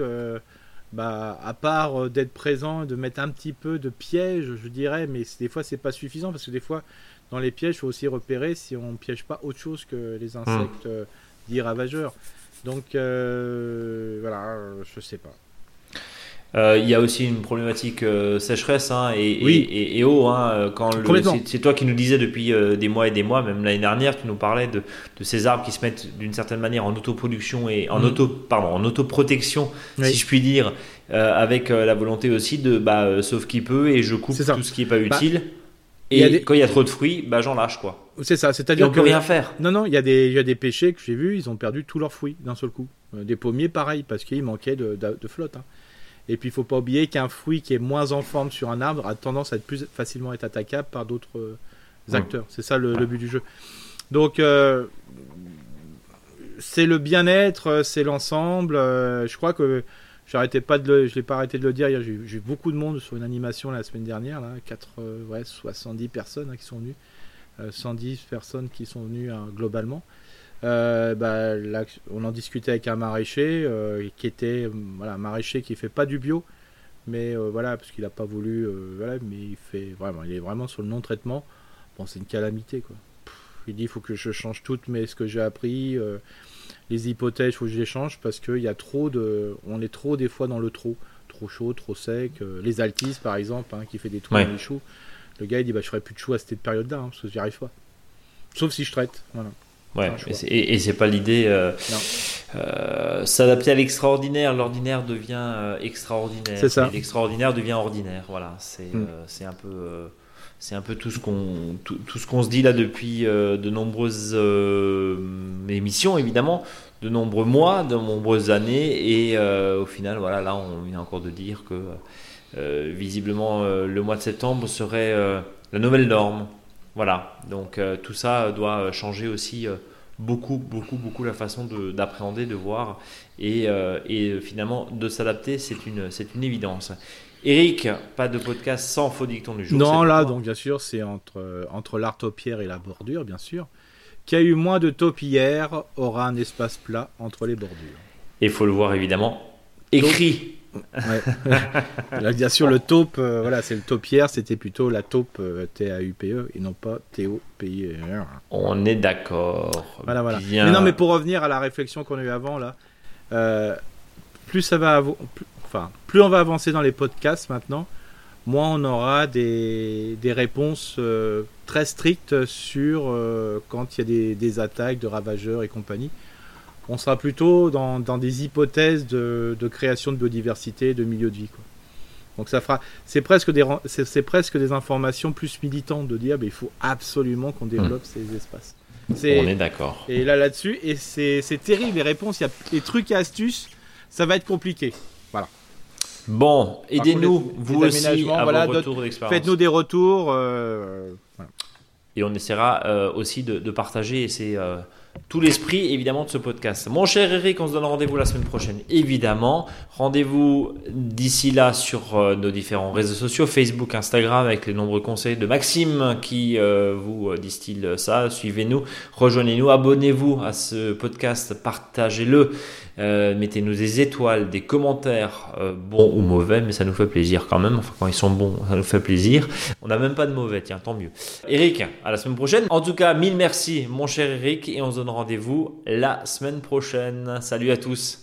bah, à part d'être présent, de mettre un petit peu de piège, je dirais, mais des fois c'est pas suffisant parce que des fois dans les pièges, il faut aussi repérer si on piège pas autre chose que les insectes euh, dits ravageurs. Donc euh, voilà, je sais pas.
Euh, Il y a aussi une problématique euh, sécheresse hein, et,
Oui.
et, et eau. Hein, quand c'est, toi qui nous disais depuis euh, des mois et des mois, même l'année dernière, tu nous parlais de, de ces arbres qui se mettent d'une certaine manière en autoproduction et en auto, pardon, en autoprotection,
Oui.
si je puis dire, avec la volonté aussi de bah, sauf qui peut et je coupe tout ce qui est pas
Bah,
utile. Et
des-
quand il y a trop de fruits, bah, j'en lâche quoi.
C'est ça, c'est-à-dire
on
que
peut rien faire.
Non, non, il y, a des- il y a des pêchers que j'ai vus, ils ont perdu tous leurs fruits d'un seul coup. Euh, des pommiers, pareil, parce qu'il manquait de, de- de flotte. hein. Et puis, il faut pas oublier qu'un fruit qui est moins en forme sur un arbre a tendance à être plus facilement être attaquable par d'autres euh, acteurs. C'est ça le, le but du jeu. Donc, euh, c'est le bien-être, c'est l'ensemble. euh, je crois que pas de le, je l'ai pas arrêté de le dire. J'ai eu- beaucoup de monde sur une animation la semaine dernière, là, 4, euh, ouais, 70 personnes hein, qui sont venues. Euh, 110 personnes qui sont venues hein, globalement. Euh, bah, on en discutait avec un maraîcher euh, qui était euh, voilà, un maraîcher qui fait pas du bio, mais euh, voilà parce qu'il a pas voulu, euh, voilà, mais il fait vraiment, il est vraiment sur le non traitement. Bon, c'est une calamité quoi. Il dit il faut que je change toutes mes ce que j'ai appris, euh, les hypothèses, il faut que je les change parce qu'il y a trop de, on est trop des fois dans le trop, trop chaud, trop sec. euh, les altis par exemple, hein, qui fait des trous
Ouais.
dans les choux. Le gars il dit bah je ferai plus de choux à cette période-là hein, parce que j'y arrive pas. Sauf si je traite, voilà.
Ouais, et c'est- pas l'idée. euh, euh, S'adapter à l'extraordinaire, l'ordinaire devient euh, extraordinaire.
C'est ça.
L'extraordinaire devient ordinaire. Voilà, c'est
Mm.
euh, c'est un peu. C'est un peu tout ce qu'on tout, ce qu'on se dit là depuis euh, de nombreuses euh, émissions évidemment, de nombreux mois, de nombreuses années et euh, au final voilà là on vient encore de dire que visiblement le mois de septembre serait la nouvelle norme. Voilà, donc tout ça doit changer aussi beaucoup, beaucoup, beaucoup la façon de- d'appréhender, de, voir et, et finalement de s'adapter, c'est une, c'est une évidence. Eric, pas de podcast sans faux dicton du jour.
Non, là, donc bien sûr, c'est entre, euh, entre l'art taupière et la bordure, bien sûr. Qui a eu moins de taupière aura un espace plat entre les bordures.
Et il faut le voir évidemment écrit.
Ouais. <laughs> Là, bien sûr, le taupe, euh, voilà, c'est le taupière, c'était plutôt la taupe euh, T-A-U-P-E et non pas T-O-P-I-E.
On est d'accord.
Voilà, voilà.
Bien.
Mais non, mais pour revenir à la réflexion qu'on a eue avant, là, euh, plus ça va, avo- plus, enfin, plus on va avancer dans les podcasts maintenant, moins on aura des, des réponses euh, très strictes sur euh, quand il y a des, des attaques de ravageurs et compagnie. On sera plutôt dans, dans des hypothèses de, de création de biodiversité, de milieu de vie. Quoi. Donc ça fera, c'est presque des, c'est c'est presque des informations plus militantes de dire, bah, il faut absolument qu'on développe ces espaces.
On est d'accord.
et là, là-dessus, et c'est c'est terrible, les réponses, il y a les trucs et astuces, ça va être compliqué.
Bon, aidez-nous, vous aussi, à
voilà,
vos
de-
retours d'expérience.
Faites-nous des retours. euh, voilà.
Et on essaiera euh, aussi de, de partager, et c'est euh, tout l'esprit évidemment de ce podcast. Mon cher Eric, on se donne rendez-vous la semaine prochaine, évidemment. Rendez-vous d'ici là sur nos différents réseaux sociaux, Facebook, Instagram, avec les nombreux conseils de Maxime qui vous distille ça. Suivez-nous, rejoignez-nous, abonnez-vous à ce podcast, partagez-le. Euh, Mettez-nous des étoiles, des commentaires, euh, bons ou mauvais, mais ça nous fait plaisir quand même. Enfin, quand ils sont bons, ça nous fait plaisir. On n'a même pas de mauvais, tiens, tant mieux. Eric, à la semaine prochaine. En tout cas, mille merci, mon cher Eric, et on se donne rendez-vous la semaine prochaine. Salut à tous.